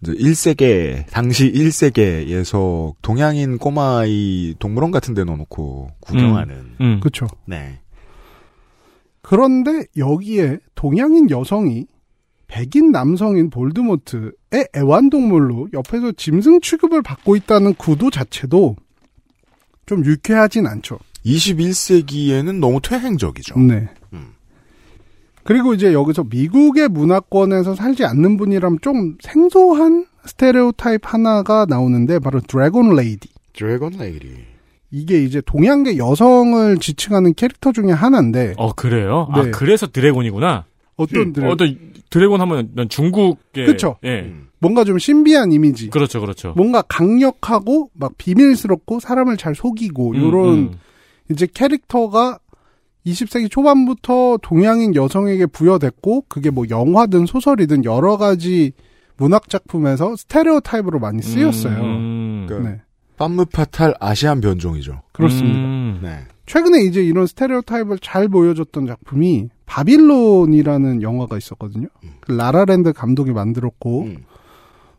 이제 1세계 당시 1세계에서 동양인 꼬마이 동물원 같은 데 넣어놓고 구경하는. 음. 그쵸. 네. 그런데 여기에 동양인 여성이 백인 남성인 볼드모트의 애완동물로 옆에서 짐승 취급을 받고 있다는 구도 자체도 좀 유쾌하진 않죠. 21세기에는 너무 퇴행적이죠. 네. 음. 그리고 이제 여기서 미국의 문화권에서 살지 않는 분이라면 좀 생소한 스테레오 타입 하나가 나오는데 바로 Dragon Lady. Dragon Lady. 이게 이제 동양계 여성을 지칭하는 캐릭터 중에 하나인데 어 그래요? 네. 아 그래서 dragon이구나. 어떤 dragon? 어떤 dragon 하면 난 중국의 그쵸. 예. 뭔가 좀 신비한 이미지. 그렇죠, 그렇죠. 뭔가 강력하고 막 비밀스럽고 사람을 잘 속이고 음, 요런 음. 이제 캐릭터가 20세기 초반부터 동양인 여성에게 부여됐고 그게 뭐 영화든 소설이든 여러 가지 문학 작품에서 스테레오 타입으로 많이 쓰였어요. 음. 그러니까 네. 팜므파탈 Asian 변종이죠. 그렇습니다. 음. 네. 최근에 이제 이런 스테레오 타입을 잘 보여줬던 작품이 바빌론이라는 영화가 있었거든요. 그 라라랜드 감독이 만들었고 음.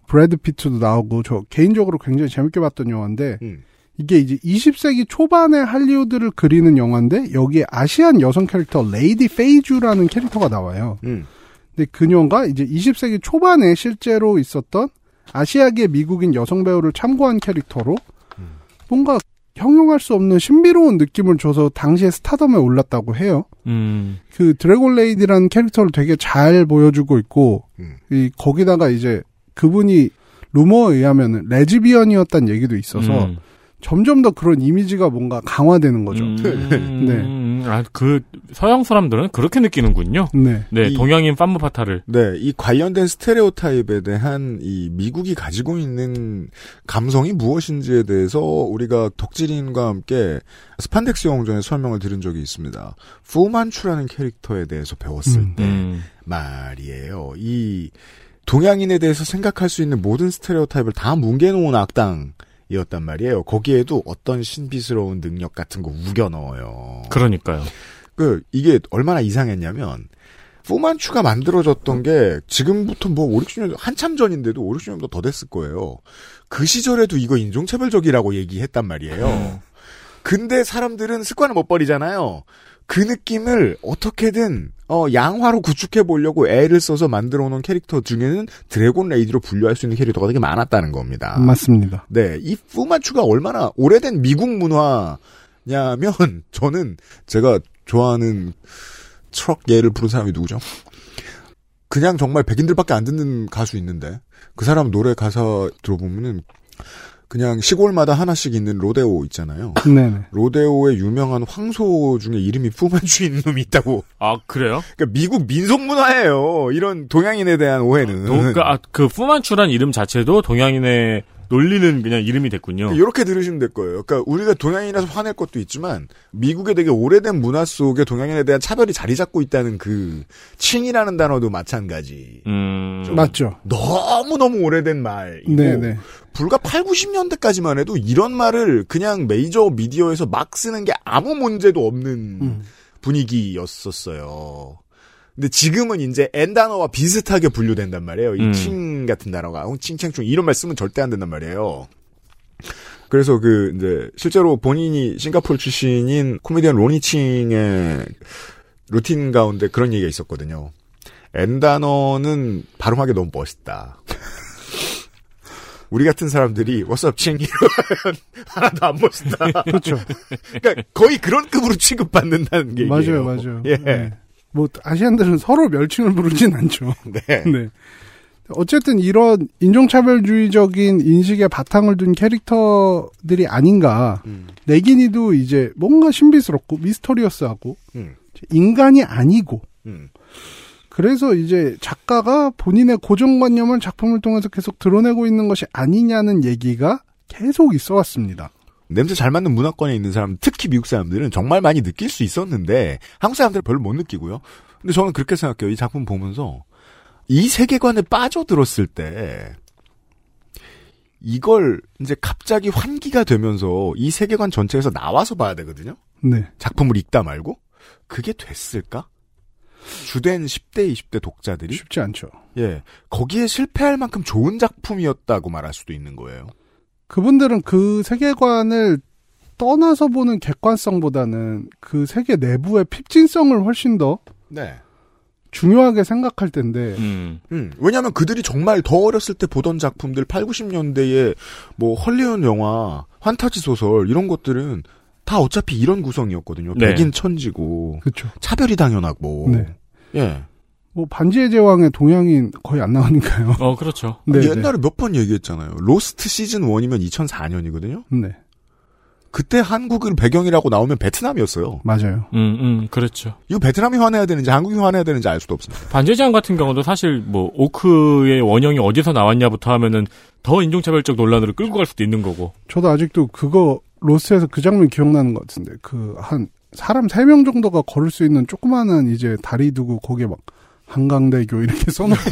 브래드 피트도 나오고 저 개인적으로 굉장히 재밌게 봤던 영화인데 음. 이게 이제 20세기 초반의 할리우드를 그리는 영화인데 여기에 Asian 여성 캐릭터 레이디 페이주라는 캐릭터가 나와요. 음. 근데 그녀가 이제 20세기 초반에 실제로 있었던 아시아계 미국인 여성 배우를 참고한 캐릭터로 뭔가 형용할 수 없는 신비로운 느낌을 줘서 당시에 스타덤에 올랐다고 해요. 음. 그 드래곤 레이디라는 캐릭터를 되게 잘 보여주고 있고 음. 이 거기다가 이제 그분이 루머에 의하면 레즈비언이었다는 얘기도 있어서 음. 점점 더 그런 이미지가 뭔가 강화되는 거죠. 음. 아, 그 서양 사람들은 그렇게 느끼는군요. 네. 네, 이- 동양인 빰무파타를. 네, 이 관련된 스테레오타입에 대한 이 미국이 가지고 있는 감성이 무엇인지에 대해서 우리가 덕질인과 함께 스판덱스 영웅전에 설명을 들은 적이 있습니다. 푸만추라는 캐릭터에 대해서 배웠을 음. 때 음. 말이에요. 이 동양인에 대해서 생각할 수 있는 모든 스테레오타입을 다 뭉개놓은 악당 이었단 말이에요. 거기에도 어떤 신비스러운 능력 같은 거 우겨 넣어요. 그러니까요. 그 이게 얼마나 이상했냐면 푸만추가 만들어졌던 게 지금부터 뭐 5, 60년 한참 전인데도 5, 60년도 더 됐을 거예요. 그 시절에도 이거 인종차별적이라고 얘기했단 말이에요. 근데 사람들은 습관을 못 버리잖아요. 그 느낌을 어떻게든 어, 양화로 구축해 보려고 애를 써서 만들어 놓은 캐릭터 중에는 드래곤 레이디로 분류할 수 있는 캐릭터가 되게 많았다는 겁니다. 맞습니다. 네, 이 푸만추가 얼마나 오래된 미국 문화냐면 저는 제가 좋아하는 트럭 예를 부른 사람이 누구죠? 그냥 정말 백인들밖에 안 듣는 가수 있는데 그 사람 노래 가사 들어보면은 그냥 시골마다 하나씩 있는 로데오 있잖아요. 네네. 로데오의 유명한 황소 중에 이름이 푸만추인 놈이 있다고. 아, 그래요? 그러니까 미국 민속 문화예요. 이런 동양인에 대한 오해는. 도, 그, 아, 그 푸만추란 이름 자체도 동양인의 놀리는 그냥 이름이 됐군요. 이렇게 들으시면 될 거예요. 그러니까 우리가 동양인이라서 화낼 것도 있지만 미국의 되게 오래된 문화 속에 동양인에 대한 차별이 자리 잡고 있다는 그 칭이라는 단어도 마찬가지. 음. 맞죠. 너무 너무 오래된 말이고 네네. 불과 8, 90년대까지만 해도 이런 말을 그냥 메이저 미디어에서 막 쓰는 게 아무 문제도 없는 음. 분위기였었어요. 근데 지금은 이제 N 단어와 비슷하게 분류된단 말이에요. 이 음. 칭 같은 단어가 칭칭충 이런 말 쓰면 절대 안 된단 말이에요. 그래서 그 이제 실제로 본인이 싱가포르 출신인 코미디언 로니칭의 루틴 가운데 그런 얘기가 있었거든요. N 단어는 발음하기 너무 멋있다. 우리 같은 사람들이 워썹 칭 이러면 하나도 안 멋있다. 그렇죠. 그러니까 거의 그런 급으로 취급받는다는 게 맞아요, 맞아요. 예. 네. 뭐 아시안들은 서로 멸칭을 부르진 않죠. 네. 네. 어쨌든 이런 인종차별주의적인 인식에 바탕을 둔 캐릭터들이 아닌가. 음. 내긴이도 이제 뭔가 신비스럽고 미스터리어스하고 음. 인간이 아니고 음. 그래서 이제 작가가 본인의 고정관념을 작품을 통해서 계속 드러내고 있는 것이 아니냐는 얘기가 계속 있어 왔습니다. 냄새 잘 맡는 문화권에 있는 사람, 특히 미국 사람들은 정말 많이 느낄 수 있었는데 한국 사람들은 별로 못 느끼고요. 근데 저는 그렇게 생각해요. 이 작품 보면서 이 세계관에 빠져들었을 때 이걸 이제 갑자기 환기가 되면서 이 세계관 전체에서 나와서 봐야 되거든요. 네. 작품을 읽다 말고 그게 됐을까? 주된 10대, 20대 독자들이 쉽지 않죠. 예 거기에 실패할 만큼 좋은 작품이었다고 말할 수도 있는 거예요. 그분들은 그 세계관을 떠나서 보는 객관성보다는 그 세계 내부의 핍진성을 훨씬 더 네. 중요하게 생각할 텐데 음. 음, 왜냐하면 그들이 정말 더 어렸을 때 보던 작품들 8, 90년대의 뭐 헐리우드 영화, 환타지 소설 이런 것들은 다 어차피 이런 구성이었거든요. 네. 백인 천지고 그렇죠. 차별이 당연하고 네. 예. 뭐 반지의 제왕의 동양인 거의 안 나오니까요. 어, 그렇죠. 네, 옛날에 몇 번 얘기했잖아요. 로스트 시즌 1이면 2004년이거든요. 네. 그때 한국을 배경이라고 나오면 베트남이었어요. 맞아요. 음, 음, 그렇죠. 이거 베트남이 화내야 되는지 한국이 화내야 되는지 알 수도 없습니다. 반지제왕 같은 경우도 사실 뭐 오크의 원형이 어디서 나왔냐부터 하면은 더 인종차별적 논란으로 끌고 갈 수도 있는 거고. 저도 아직도 그거 로스트에서 그 장면 기억나는 것 같은데 그 한 사람 3명 정도가 걸을 수 있는 조그마한 이제 다리 두고 거기에 막 한강대교 이렇게 써놓고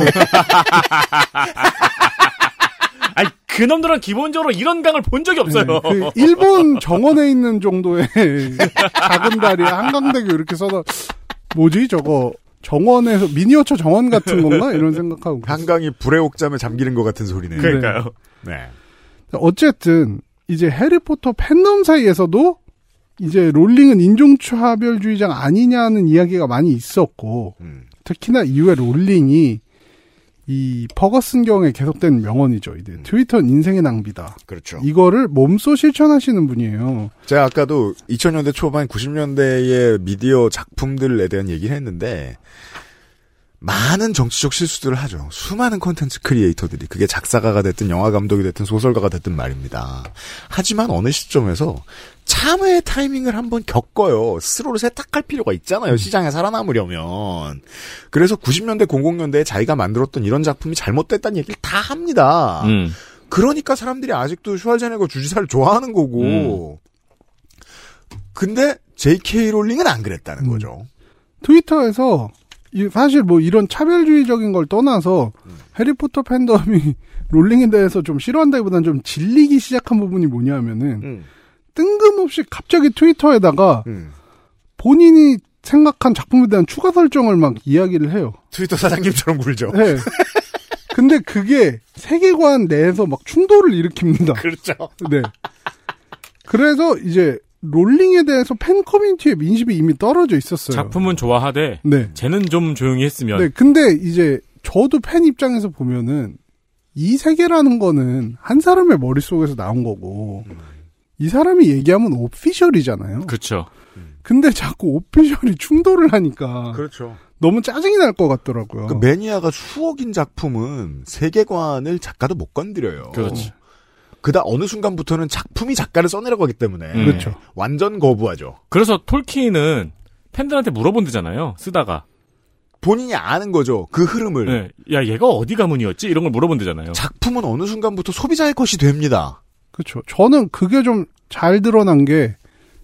아니, 그놈들은 기본적으로 이런 강을 본 적이 없어요. 네, 그 일본 정원에 있는 정도의 작은 다리에 한강대교 이렇게 써서 뭐지 저거 정원에서 미니어처 정원 같은 건가 이런 생각하고 한강이 불의 옥잠에 잠기는 것 같은 소리네요. 그러니까요. 네. 어쨌든 이제 해리포터 팬덤 사이에서도 이제 롤링은 인종차별주의자가 아니냐는 이야기가 많이 있었고 음. 특히나 이후에 롤링이 이 퍼거슨 경에 계속된 명언이죠. 이제 트위터는 인생의 낭비다. 그렇죠. 이거를 몸소 실천하시는 분이에요. 제가 아까도 2000년대 초반 90년대의 미디어 작품들에 대한 얘기를 했는데 많은 정치적 실수들을 하죠. 수많은 콘텐츠 크리에이터들이 그게 작사가가 됐든 영화 감독이 됐든 소설가가 됐든 말입니다. 하지만 어느 시점에서 참회의 타이밍을 한번 겪어요. 스스로를 세탁할 필요가 있잖아요. 시장에 살아남으려면. 그래서 90년대 00년대에 자기가 만들었던 이런 작품이 잘못됐다는 얘기를 다 합니다. 음. 그러니까 사람들이 아직도 슈왈제네거 주지사를 좋아하는 거고. 근데 J.K. 롤링은 안 그랬다는 음. 거죠. 트위터에서 이- 사실 뭐 이런 차별주의적인 걸 떠나서 해리포터 팬덤이 롤링에 대해서 좀 싫어한다기보다는 좀 질리기 시작한 부분이 뭐냐면은 음. 뜬금없이 갑자기 트위터에다가 음. 본인이 생각한 작품에 대한 추가 설정을 막 이야기를 해요. 트위터 사장님처럼 굴죠. 네. 근데 그게 세계관 내에서 막 충돌을 일으킵니다. 그렇죠. 네. 그래서 이제 롤링에 대해서 팬 커뮤니티의 민심이 이미 떨어져 있었어요. 작품은 좋아하되 네. 쟤는 좀 조용히 했으면 네, 근데 이제 저도 팬 입장에서 보면은 이 세계라는 거는 한 사람의 머릿속에서 나온 거고 이 사람이 얘기하면 오피셜이잖아요. 그렇죠. 근데 자꾸 오피셜이 충돌을 하니까 그렇죠. 너무 짜증이 날 것 같더라고요. 그 매니아가 수억인 작품은 세계관을 작가도 못 건드려요. 그렇죠. 그다 어느 순간부터는 작품이 작가를 써내려고 하기 때문에 음. 그렇죠. 완전 거부하죠. 그래서 톨키는 팬들한테 물어본대잖아요. 쓰다가. 본인이 아는 거죠. 그 흐름을. 네. 야, 얘가 어디 가문이었지? 이런 걸 물어본대잖아요. 작품은 어느 순간부터 소비자의 것이 됩니다. 그렇죠. 저는 그게 좀 잘 드러난 게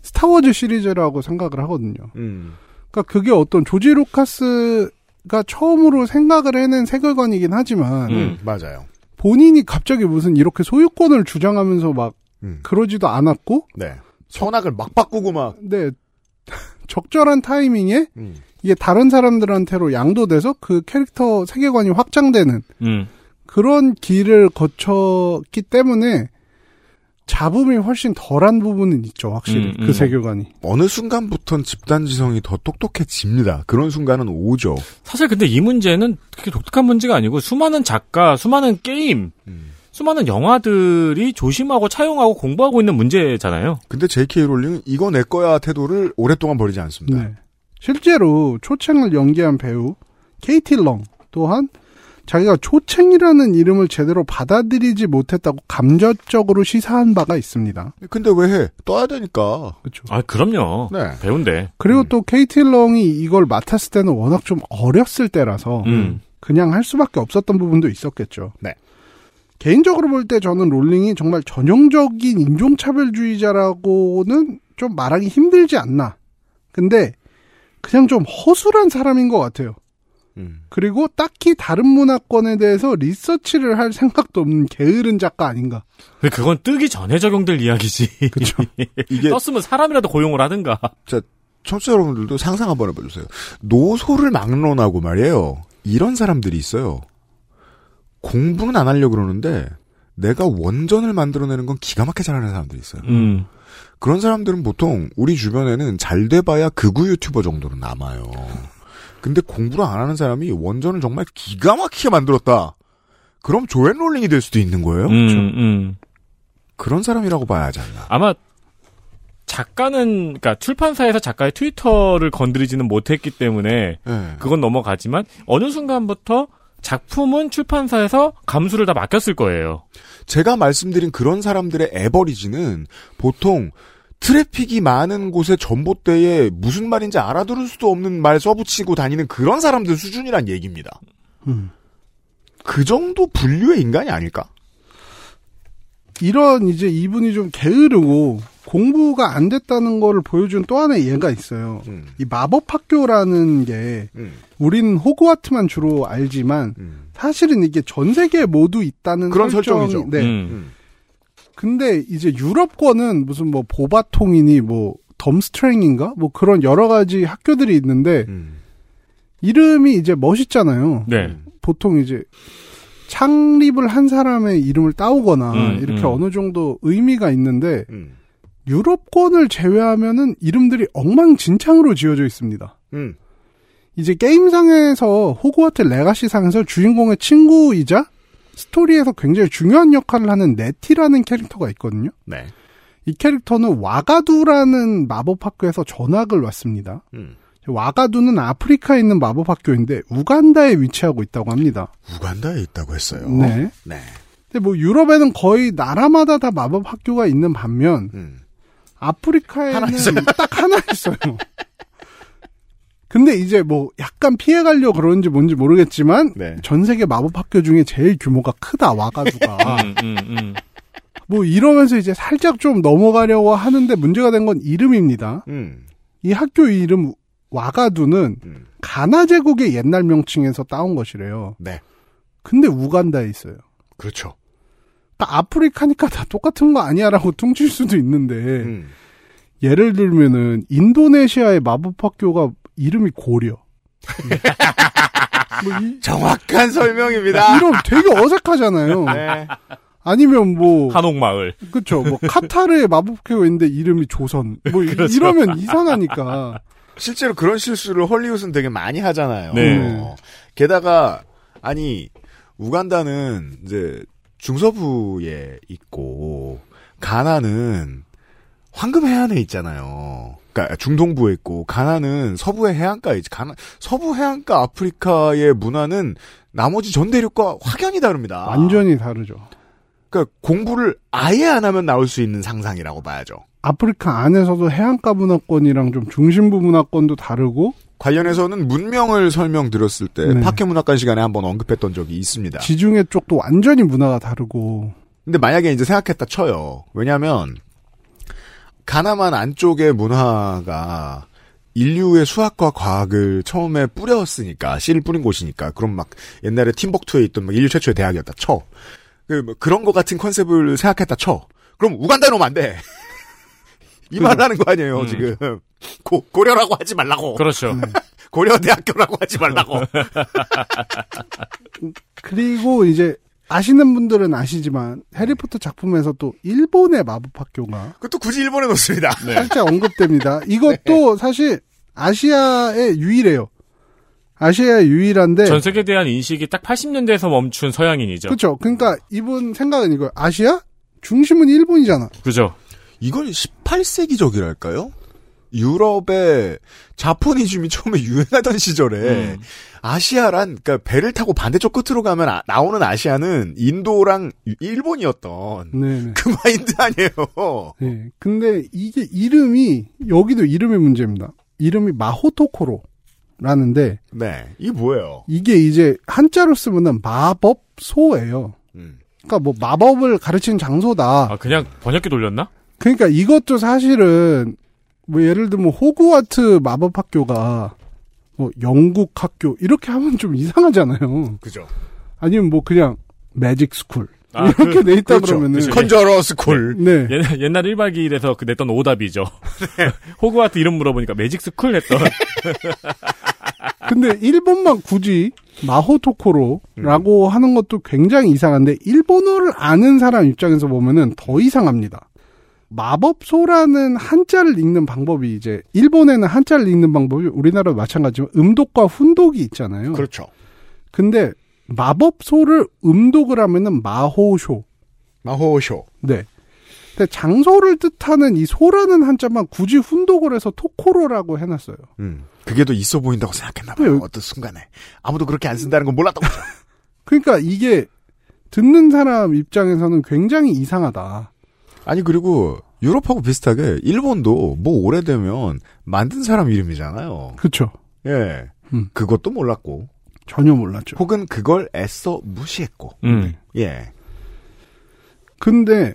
스타워즈 시리즈라고 생각을 하거든요. 음. 그러니까 그게 어떤 조지 루카스가 처음으로 생각을 해낸 세계관이긴 하지만 음, 맞아요. 본인이 갑자기 무슨 이렇게 소유권을 주장하면서 막 음. 그러지도 않았고 네. 선악을 막 바꾸고 막. 네 적절한 타이밍에 음. 이게 다른 사람들한테로 양도돼서 그 캐릭터 세계관이 확장되는 음. 그런 길을 거쳤기 때문에 잡음이 훨씬 덜한 부분은 있죠, 확실히. 음, 음. 그 세계관이. 어느 순간부턴 집단지성이 더 똑똑해집니다. 그런 순간은 오죠. 사실 근데 이 문제는 그렇게 독특한 문제가 아니고 수많은 작가, 수많은 게임, 수많은 영화들이 조심하고 차용하고 공부하고 있는 문제잖아요. 근데 J.K. 롤링은 이거 내 거야 태도를 오랫동안 버리지 않습니다. 네. 실제로 초챙을 연기한 배우 케이티 렁 또한 자기가 초챙이라는 이름을 제대로 받아들이지 못했다고 감정적으로 시사한 바가 있습니다. 근데 왜 해? 떠야 되니까. 그렇죠. 아, 그럼요. 네. 배운데. 그리고 또 케이티 렁이 이걸 맡았을 때는 워낙 좀 어렸을 때라서 음. 그냥 할 수밖에 없었던 부분도 있었겠죠. 네. 개인적으로 볼 때 저는 롤링이 정말 전형적인 인종차별주의자라고는 좀 말하기 힘들지 않나. 근데 그냥 좀 허술한 사람인 것 같아요. 음. 그리고 딱히 다른 문화권에 대해서 리서치를 할 생각도 없는 게으른 작가 아닌가. 근데 그건 뜨기 전에 적용될 이야기지. 그렇죠. 이게 떴으면 사람이라도 고용을 하든가. 자, 청취자 여러분들도 상상 한번 해봐주세요. 노소를 막론하고 말이에요. 이런 사람들이 있어요. 공부는 안 하려고 그러는데 내가 원전을 만들어내는 건 기가 막히게 잘하는 사람들이 있어요. 음. 그런 사람들은 보통 우리 주변에는 잘 돼봐야 극우 유튜버 정도로 남아요. 근데 공부를 안 하는 사람이 원전을 정말 기가 막히게 만들었다. 그럼 조앤 롤링이 될 수도 있는 거예요. 음, 음. 그런 사람이라고 봐야 하지 않나. 아마 작가는 그러니까 출판사에서 작가의 트위터를 건드리지는 못했기 때문에 네. 그건 넘어가지만 어느 순간부터 작품은 출판사에서 감수를 다 맡겼을 거예요. 제가 말씀드린 그런 사람들의 에버리지는 보통 트래픽이 많은 곳의 전봇대에 무슨 말인지 알아들을 수도 없는 말 써붙이고 다니는 그런 사람들 수준이란 얘기입니다. 음. 그 정도 분류의 인간이 아닐까? 이런 이제 이분이 좀 게으르고 공부가 안 됐다는 거를 보여준 또 하나의 예가 있어요. 음. 이 마법 학교라는 게 우리는 호그와트만 주로 알지만 사실은 이게 전 세계에 모두 있다는 그런 설정이- 설정이죠. 네. 음. 근데 이제 유럽권은 무슨 뭐 보바통이니 뭐 덤스트랭인가 뭐 그런 여러 가지 학교들이 있는데 음. 이름이 이제 멋있잖아요. 네. 보통 이제 창립을 한 사람의 이름을 따오거나 음, 이렇게 음. 어느 정도 의미가 있는데 음. 유럽권을 제외하면은 이름들이 엉망진창으로 지어져 있습니다. 음. 이제 게임상에서 호그와트 레가시상에서 주인공의 친구이자 스토리에서 굉장히 중요한 역할을 하는 네티라는 캐릭터가 있거든요. 네. 이 캐릭터는 와가두라는 마법 학교에서 전학을 왔습니다. 음. 와가두는 아프리카에 있는 마법 학교인데 우간다에 위치하고 있다고 합니다. 우간다에 있다고 했어요. 네. 네. 근데 뭐 유럽에는 거의 나라마다 다 마법 학교가 있는 반면 음. 아프리카에는 하나. 딱 하나 있어요. 근데 이제 뭐 약간 피해가려고 그런지 뭔지 모르겠지만 네. 전 세계 마법 학교 중에 제일 규모가 크다 와가두가 음, 음, 음. 뭐 이러면서 이제 살짝 좀 넘어가려고 하는데 문제가 된 건 이름입니다. 음. 이 학교 이름 와가두는 음. 가나 제국의 옛날 명칭에서 따온 것이래요. 네. 근데 우간다에 있어요. 그렇죠. 그러니까 아프리카니까 다 똑같은 거 아니야라고 퉁칠 수도 있는데 음. 예를 들면은 인도네시아의 마법 학교가 이름이 고려. 뭐 이, 정확한 설명입니다. 이름 되게 어색하잖아요. 네. 아니면 뭐 한옥마을. 그렇죠. 뭐 카타르의 마법학교가 있는데 이름이 조선. 뭐 이- 그렇죠. 이러면 이상하니까. 실제로 그런 실수를 헐리우드는 되게 많이 하잖아요. 네. 어. 게다가 아니 우간다는 이제 중서부에 있고 가나는 황금 해안에 있잖아요. 그러니까 중동부에 있고 가나는 서부의 해안가에 있지. 가나 서부 해안가 아프리카의 문화는 나머지 전 대륙과 확연히 다릅니다. 완전히 다르죠. 그러니까 공부를 아예 안 하면 나올 수 있는 상상이라고 봐야죠. 아프리카 안에서도 해안가 문화권이랑 좀 중심부 문화권도 다르고 관련해서는 문명을 설명드렸을 때 네. 파케문학관 시간에 한번 언급했던 적이 있습니다. 지중해 쪽도 완전히 문화가 다르고 근데 만약에 이제 생각했다 쳐요. 왜냐하면 가나만 안쪽의 문화가 인류의 수학과 과학을 처음에 뿌렸으니까 씨를 뿌린 곳이니까 그럼 막 옛날에 팀벅투에 있던 막 인류 최초의 대학이었다 쳐. 그 뭐 그런 거 같은 컨셉을 생각했다 쳐. 그럼 우간다에 놓으면 안 돼. 이 말을 하는 거 아니에요 음. 지금. 고, 고려라고 하지 말라고. 그렇죠. 고려대학교라고 하지 말라고. 그리고 이제 아시는 분들은 아시지만 해리포터 작품에서 또 일본의 마법 학교가 그것도 굳이 일본에 놓습니다. 살짝 언급됩니다. 이것도 사실 아시아의 유일해요. 아시아의 유일한데 전 세계에 대한 인식이 딱 80년대에서 멈춘 서양인이죠. 그렇죠. 그러니까 이분 생각은 이거예요. 아시아 중심은 일본이잖아. 그죠. 이건 18세기적이랄까요? 유럽의 자포니즘이 처음에 유행하던 시절에 음. 아시아란 그러니까 배를 타고 반대쪽 끝으로 가면 아- 나오는 아시아는 인도랑 유- 일본이었던 네. 그 마인드 아니에요. 네. 근데 이게 이름이 여기도 이름의 문제입니다. 이름이 마호토코로 라는데 네, 이 뭐예요? 이게 이제 한자로 쓰면은 마법소예요. 음. 그러니까 뭐 마법을 가르치는 장소다. 아, 그냥 번역기 돌렸나? 그러니까 이것도 사실은 뭐 예를 들면 호그와트 마법 학교가 뭐 영국 학교 이렇게 하면 좀 이상하잖아요. 그죠. 아니면 뭐 그냥 magic school 아, 이렇게 그- 돼 있다 그렇죠. 그러면은 그죠. conjurer school. 네. 옛날, 옛날 1박 2일에서 그 냈던 오답이죠. 호그와트 이름 물어보니까 magic school 했던. 근데 일본만 굳이 마호토코로라고 하는 것도 굉장히 이상한데 일본어를 아는 사람 입장에서 보면은 더 이상합니다. 마법소라는 한자를 읽는 방법이 이제 일본에는 한자를 읽는 방법이 우리나라도 마찬가지지만 음독과 훈독이 있잖아요. 그렇죠. 근데 마법소를 음독을 하면은 마호쇼. 마호쇼. 네. 근데 장소를 뜻하는 이 소라는 한자만 굳이 훈독을 해서 토코로라고 해놨어요. 음. 그게 더 있어 보인다고 생각했나봐요. 어떤 순간에 아무도 그렇게 안 쓴다는 건 몰랐던 거죠. 그러니까 이게 듣는 사람 입장에서는 굉장히 이상하다. 아니 그리고 유럽하고 비슷하게 일본도 뭐 오래되면 만든 사람 이름이잖아요. 그렇죠. 예. 음. 그것도 몰랐고 전혀 몰랐죠. 혹은 그걸 애써 무시했고. 음. 예. 근데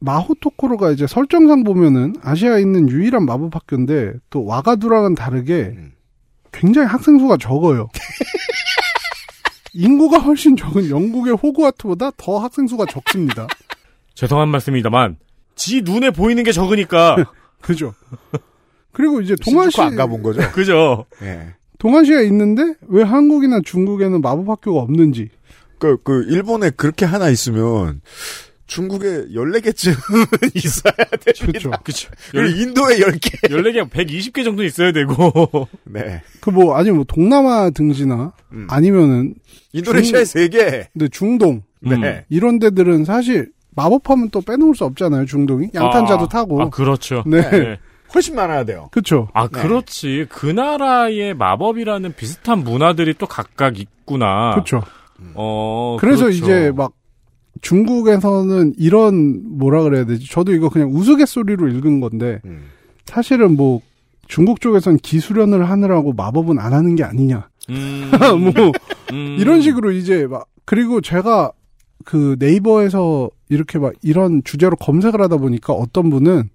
마호토코로가 이제 설정상 보면은 아시아에 있는 유일한 마법 학교인데 또 와가두랑은 다르게 음. 굉장히 학생 수가 적어요. 인구가 훨씬 적은 영국의 호그와트보다 더 학생 수가 적습니다. 죄송한 말씀입니다만, 지 눈에 보이는 게 적으니까. 그죠. 그리고 이제 동아시 안 가본 거죠. 그죠. 예. 동아시아에 있는데 왜 한국이나 중국에는 마법 학교가 없는지. 그, 그, 일본에 그렇게 하나 있으면, 중국에 14개쯤은 있어야 됩니다. 그렇죠. 그리고 인도에 10개. 14개, 120개 정도 있어야 되고. 네. 그 뭐 아니면 뭐 동남아 등지나 음. 아니면은 인도네시아에 중- 3개. 근데 중동 네. 이런 데들은 사실 마법하면 또 빼놓을 수 없잖아요. 중동이 양탄자도 아, 타고. 아, 그렇죠. 네. 훨씬 많아야 돼요. 그렇죠. 아, 그렇지. 그 나라의 마법이라는 비슷한 문화들이 또 각각 있구나. 그렇죠. 어, 그래서 그렇죠. 이제 막 중국에서는 이런 뭐라 그래야 되지? 저도 이거 그냥 우스갯소리로 읽은 건데 음. 사실은 뭐 중국 쪽에선 기수련을 하느라고 마법은 안 하는 게 아니냐. 음, 뭐 음. 이런 식으로 이제 막 그리고 제가 그 네이버에서 이렇게 막 이런 주제로 검색을 하다 보니까 어떤 분은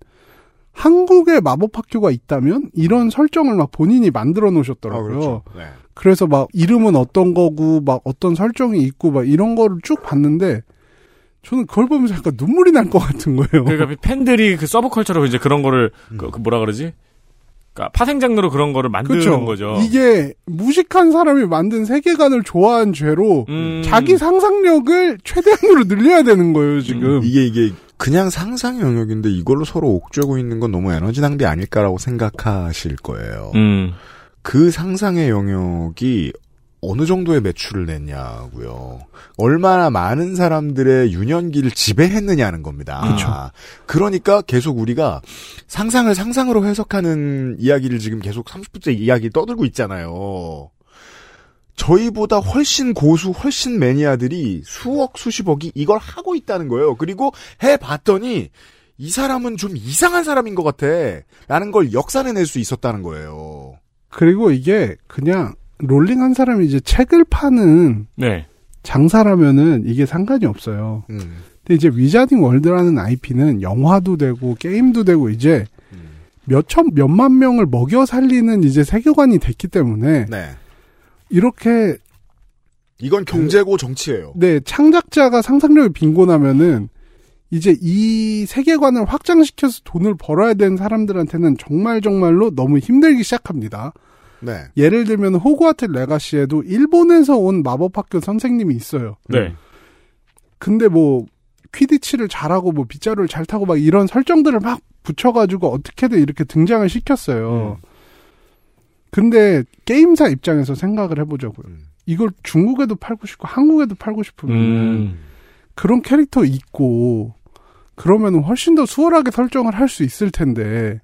한국에 마법 학교가 있다면 이런 설정을 막 본인이 만들어 아, 놓으셨더라고요. 그렇죠. 네. 그래서 막 이름은 어떤 거고 막 어떤 설정이 있고 막 이런 거를 쭉 봤는데 저는 그걸 보면서 약간 눈물이 날 것 같은 거예요. 그러니까 팬들이 그 서브컬처로 이제 그런 거를 그, 그 뭐라 그러지? 그러니까 파생 장르로 그런 거를 만드는 그렇죠. 거죠. 이게 무식한 사람이 만든 세계관을 좋아한 죄로 음. 자기 상상력을 최대한으로 늘려야 되는 거예요, 지금. 이게 이게 그냥 상상 영역인데 이걸로 서로 옥죄고 있는 건 너무 에너지 낭비 아닐까라고 생각하실 거예요. 음. 그 상상의 영역이 어느 정도의 매출을 냈냐고요. 얼마나 많은 사람들의 유년기를 지배했느냐는 겁니다. 그렇죠. 그러니까 계속 우리가 상상을 상상으로 해석하는 이야기를 지금 계속 30분째 이야기 떠들고 있잖아요. 저희보다 훨씬 고수, 훨씬 매니아들이 수억, 수십억이 이걸 하고 있다는 거예요. 그리고 해봤더니 이 사람은 좀 이상한 사람인 것 같아. 라는 걸 역산해낼 수 있었다는 거예요. 그리고 이게 그냥 롤링 한 사람이 이제 책을 파는 네. 장사라면은 이게 상관이 없어요. 음. 근데 이제 위자딩 월드라는 IP는 영화도 되고 게임도 되고 이제 몇천 몇만 명을 먹여 살리는 이제 세계관이 됐기 때문에 네. 이렇게 이건 경제고 정치예요. 네 창작자가 상상력이 빈곤하면은 이제 이 세계관을 확장시켜서 돈을 벌어야 되는 사람들한테는 정말 정말로 너무 힘들기 시작합니다. 네. 예를 들면 호그와트 레가시에도 일본에서 온 마법 학교 선생님이 있어요. 네. 근데 뭐 퀴디치를 잘하고 뭐 빗자루를 잘 타고 막 이런 설정들을 막 붙여가지고 어떻게든 이렇게 등장을 시켰어요. 근데 게임사 입장에서 생각을 해보자고요. 이걸 중국에도 팔고 싶고 한국에도 팔고 싶으면 음. 그런 캐릭터 있고 그러면 훨씬 더 수월하게 설정을 할 수 있을 텐데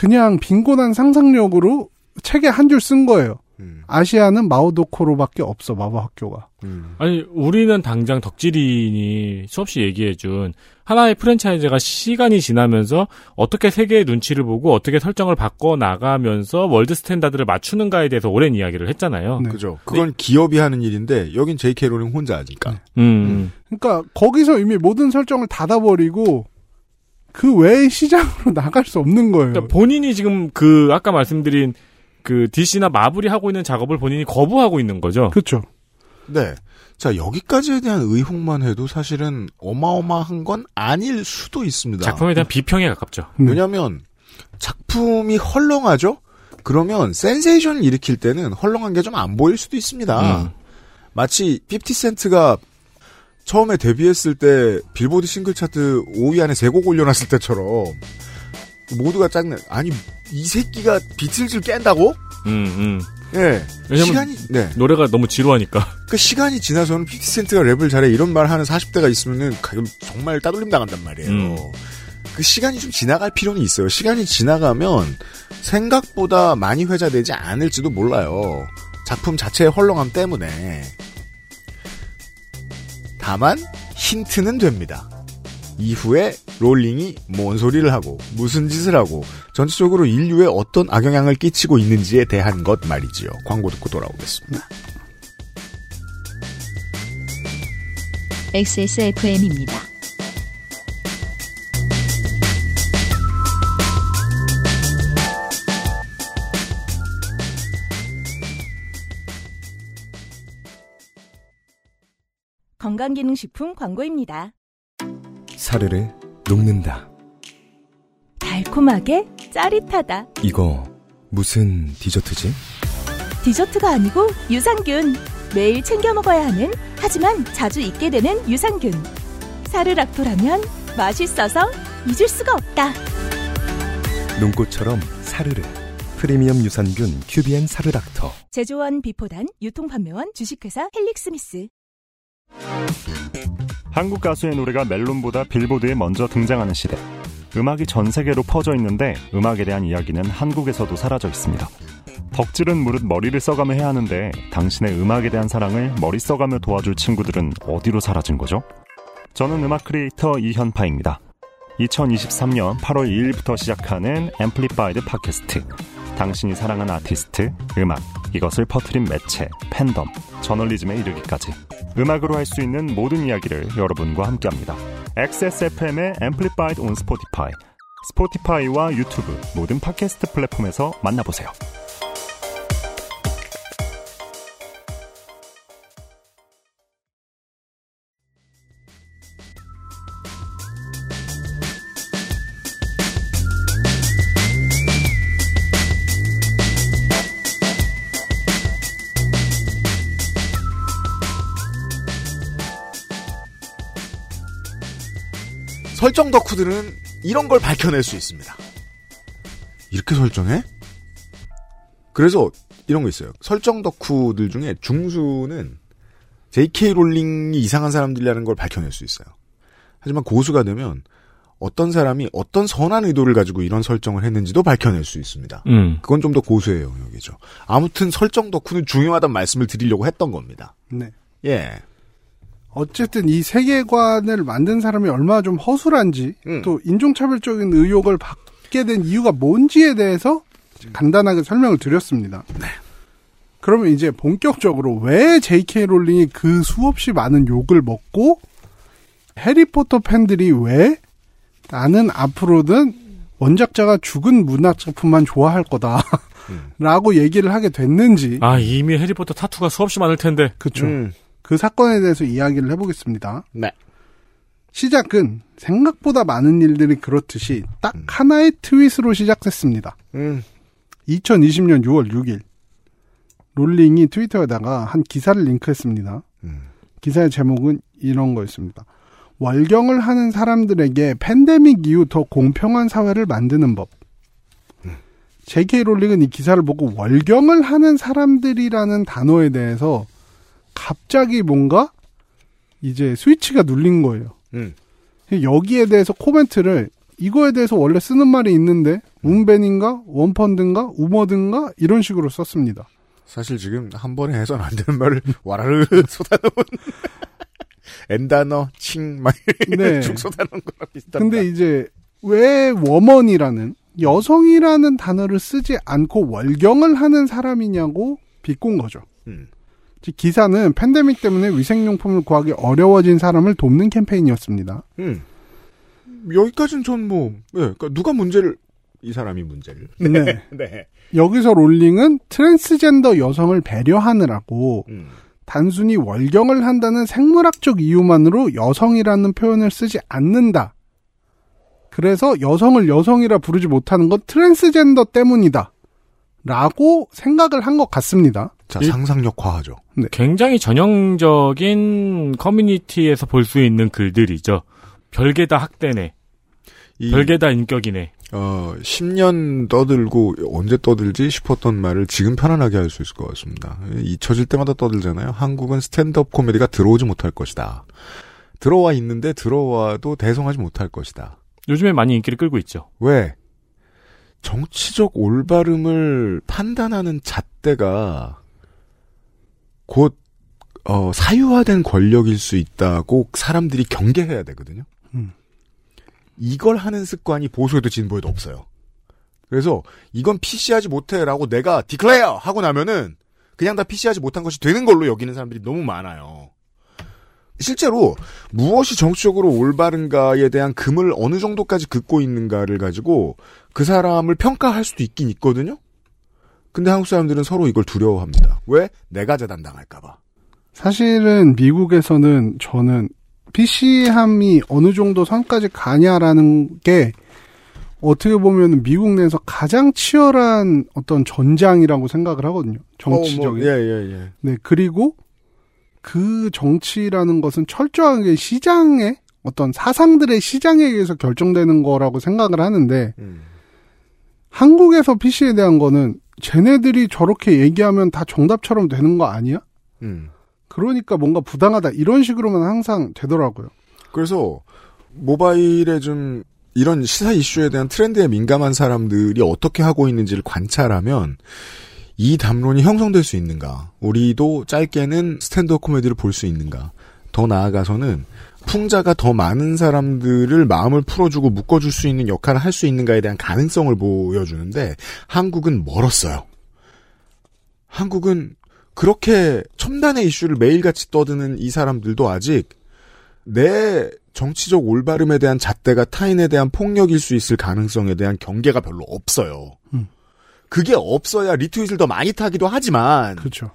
그냥 빈곤한 상상력으로 책에 한 줄 쓴 거예요. 아시아는 마호토코로밖에 없어 마법 학교가. 아니 우리는 당장 덕질인이 수없이 얘기해준 하나의 프랜차이즈가 시간이 지나면서 어떻게 세계의 눈치를 보고 어떻게 설정을 바꿔 나가면서 world standard를 맞추는가에 대해서 오랜 이야기를 했잖아요. 그죠. 그건 기업이 하는 일인데 여긴 J.K. 롤링 혼자 하니까. 음. 그러니까 거기서 이미 모든 설정을 닫아버리고 그 외의 시장으로 나갈 수 없는 거예요. 그러니까 본인이 지금 그 아까 말씀드린 그 DC나 마블이 하고 있는 작업을 본인이 거부하고 있는 거죠. 그렇죠. 네. 자, 여기까지에 대한 의혹만 해도 사실은 어마어마한 건 아닐 수도 있습니다. 작품에 대한 비평에 가깝죠. 왜냐면 작품이 헐렁하죠? 그러면 센세이션을 일으킬 때는 헐렁한 게 좀 안 보일 수도 있습니다. 음. 마치 50센트가 처음에 데뷔했을 때 빌보드 싱글 차트 5위 안에 세 곡 올려놨을 때처럼 모두가 짱내. 아니 이 새끼가 비틀즈를 깬다고? 음, 음. 예. 시간이 네. 노래가 너무 지루하니까. 그 시간이 지나서는 50센트가 랩을 잘해 이런 말 하는 40대가 있으면은 정말 따돌림 당한단 말이에요. 음. 그 시간이 좀 지나갈 필요는 있어요. 시간이 지나가면 생각보다 많이 회자되지 않을지도 몰라요. 작품 자체의 헐렁함 때문에. 다만 힌트는 됩니다. 이후에 롤링이 뭔 소리를 하고 무슨 짓을 하고 전체적으로 인류에 어떤 악영향을 끼치고 있는지에 대한 것 말이지요. 광고 듣고 돌아오겠습니다. XSFM입니다. 건강기능식품 광고입니다. 사르르 녹는다. 달콤하게 짜릿하다. 이거 무슨 디저트지? 디저트가 아니고 유산균. 매일 챙겨 먹어야 하는 하지만 자주 잊게 되는 유산균. 사르락토라면 맛있어서 잊을 수가 없다. 눈꽃처럼 사르르. 프리미엄 유산균 큐비엔 사르닥터. 제조원 비포단 유통판매원 주식회사 헬릭스미스. 한국 가수의 노래가 멜론보다 빌보드에 먼저 등장하는 시대. 음악이 전 세계로 퍼져 있는데 음악에 대한 이야기는 한국에서도 사라져 있습니다. 덕질은 무릇 머리를 써가며 해야 하는데 당신의 음악에 대한 사랑을 머리 써가며 도와줄 친구들은 어디로 사라진 거죠? 저는 음악 크리에이터 이현파입니다. 2023년 8월 2일부터 시작하는 앰플리파이드 팟캐스트. 당신이 사랑하는 아티스트, 음악, 이것을 퍼트린 매체, 팬덤, 저널리즘에 이르기까지 음악으로 할 수 있는 모든 이야기를 여러분과 함께합니다. XSFM의 Amplified on Spotify, 스포티파이와 유튜브 모든 팟캐스트 플랫폼에서 만나보세요. 설정 덕후들은 이런 걸 밝혀낼 수 있습니다. 이렇게 설정해? 그래서 이런 거 있어요. 설정 덕후들 중에 중수는 J.K. 롤링이 이상한 사람들이라는 걸 밝혀낼 수 있어요. 하지만 고수가 되면 어떤 사람이 어떤 선한 의도를 가지고 이런 설정을 했는지도 밝혀낼 수 있습니다. 음. 그건 좀 더 고수의 영역이죠. 아무튼 설정 덕후는 중요하다는 말씀을 드리려고 했던 겁니다. 네. 예. 어쨌든 이 세계관을 만든 사람이 얼마나 좀 허술한지 음. 또 인종차별적인 의혹을 받게 된 이유가 뭔지에 대해서 간단하게 설명을 드렸습니다. 그러면 이제 본격적으로 왜 J.K. 롤링이 그 수없이 많은 욕을 먹고 해리포터 팬들이 왜 나는 앞으로는 원작자가 죽은 문학작품만 좋아할 거다. 라고 얘기를 하게 됐는지. 아, 이미 해리포터 타투가 수없이 많을 텐데. 그쵸. 그 사건에 대해서 이야기를 해보겠습니다. 네. 시작은 생각보다 많은 일들이 그렇듯이 딱 하나의 트윗으로 시작됐습니다. 음. 2020년 6월 6일 롤링이 트위터에다가 한 기사를 링크했습니다. 기사의 제목은 이런 거였습니다. 월경을 하는 사람들에게 팬데믹 이후 더 공평한 사회를 만드는 법. J.K. 롤링은 이 기사를 보고 월경을 하는 사람들이라는 단어에 대해서 갑자기 뭔가 이제 스위치가 눌린 거예요. 음. 여기에 대해서 코멘트를 이거에 대해서 원래 쓰는 말이 있는데 운벤인가 원펀드인가 우머든가 이런 식으로 썼습니다. 사실 지금 한 번에 해선 안 되는 말을 와라르 쏟아놓은 엔단어 칭막 네. 쭉 쏟아놓은 거랑 비슷한. 근데 이제 왜 woman이라는 여성이라는 단어를 쓰지 않고 월경을 하는 사람이냐고 비꼰 거죠. 음. 즉 기사는 팬데믹 때문에 위생용품을 구하기 어려워진 사람을 돕는 캠페인이었습니다. 음. 여기까지는 전 뭐, 예, 그러니까 누가 문제를 이 사람이 문제를. 네. 네. 여기서 롤링은 트랜스젠더 여성을 배려하느라고 음. 단순히 월경을 한다는 생물학적 이유만으로 여성이라는 표현을 쓰지 않는다. 그래서 여성을 여성이라 부르지 못하는 건 트랜스젠더 때문이다. 라고 생각을 한 것 같습니다. 자, 상상력 과하죠. 네. 굉장히 전형적인 커뮤니티에서 볼 수 있는 글들이죠. 별게 다 학대네. 이- 별게 다 인권이네. 어, 10년 떠들고 언제 떠들지 싶었던 말을 지금 편안하게 할 수 있을 것 같습니다. 잊혀질 때마다 떠들잖아요. 한국은 스탠드업 코미디가 들어오지 못할 것이다. 들어와 있는데 들어와도 대성하지 못할 것이다. 요즘에 많이 인기를 끌고 있죠. 왜? 정치적 올바름을 판단하는 잣대가 곧 어, 사유화된 권력일 수 있다고 사람들이 경계해야 되거든요. 음. 이걸 하는 습관이 보수에도 진보에도 없어요. 그래서 이건 PC하지 못해라고 내가 디클레어 하고 나면은 그냥 다 PC하지 못한 것이 되는 걸로 여기는 사람들이 너무 많아요. 실제로 무엇이 정치적으로 올바른가에 대한 금을 어느 정도까지 긋고 있는가를 가지고 그 사람을 평가할 수도 있긴 있거든요. 근데 한국 사람들은 서로 이걸 두려워합니다. 왜? 내가 재단당할까봐. 사실은 미국에서는 저는 PC함이 어느 정도 선까지 가냐라는 게 어떻게 보면 미국 내에서 가장 치열한 어떤 전장이라고 생각을 하거든요. 정치적인. 어, 뭐, 예, 예, 예. 네, 그리고 그 정치라는 것은 철저하게 시장의 어떤 사상들의 시장에 의해서 결정되는 거라고 생각을 하는데 음. 한국에서 PC에 대한 거는 쟤네들이 저렇게 얘기하면 다 정답처럼 되는 거 아니야? 음. 그러니까 뭔가 부당하다 이런 식으로만 항상 되더라고요. 그래서 모바일에 좀 이런 시사 이슈에 대한 트렌드에 민감한 사람들이 어떻게 하고 있는지를 관찰하면 이 담론이 형성될 수 있는가? 우리도 짧게는 스탠드업 코미디를 볼 수 있는가? 더 나아가서는 풍자가 더 많은 사람들을 마음을 풀어주고 묶어줄 수 있는 역할을 할 수 있는가에 대한 가능성을 보여주는데 한국은 멀었어요. 한국은 그렇게 첨단의 이슈를 매일같이 떠드는 이 사람들도 아직 내 정치적 올바름에 대한 잣대가 타인에 대한 폭력일 수 있을 가능성에 대한 경계가 별로 없어요. 음. 그게 없어야 리트윗을 더 많이 타기도 하지만 그렇죠.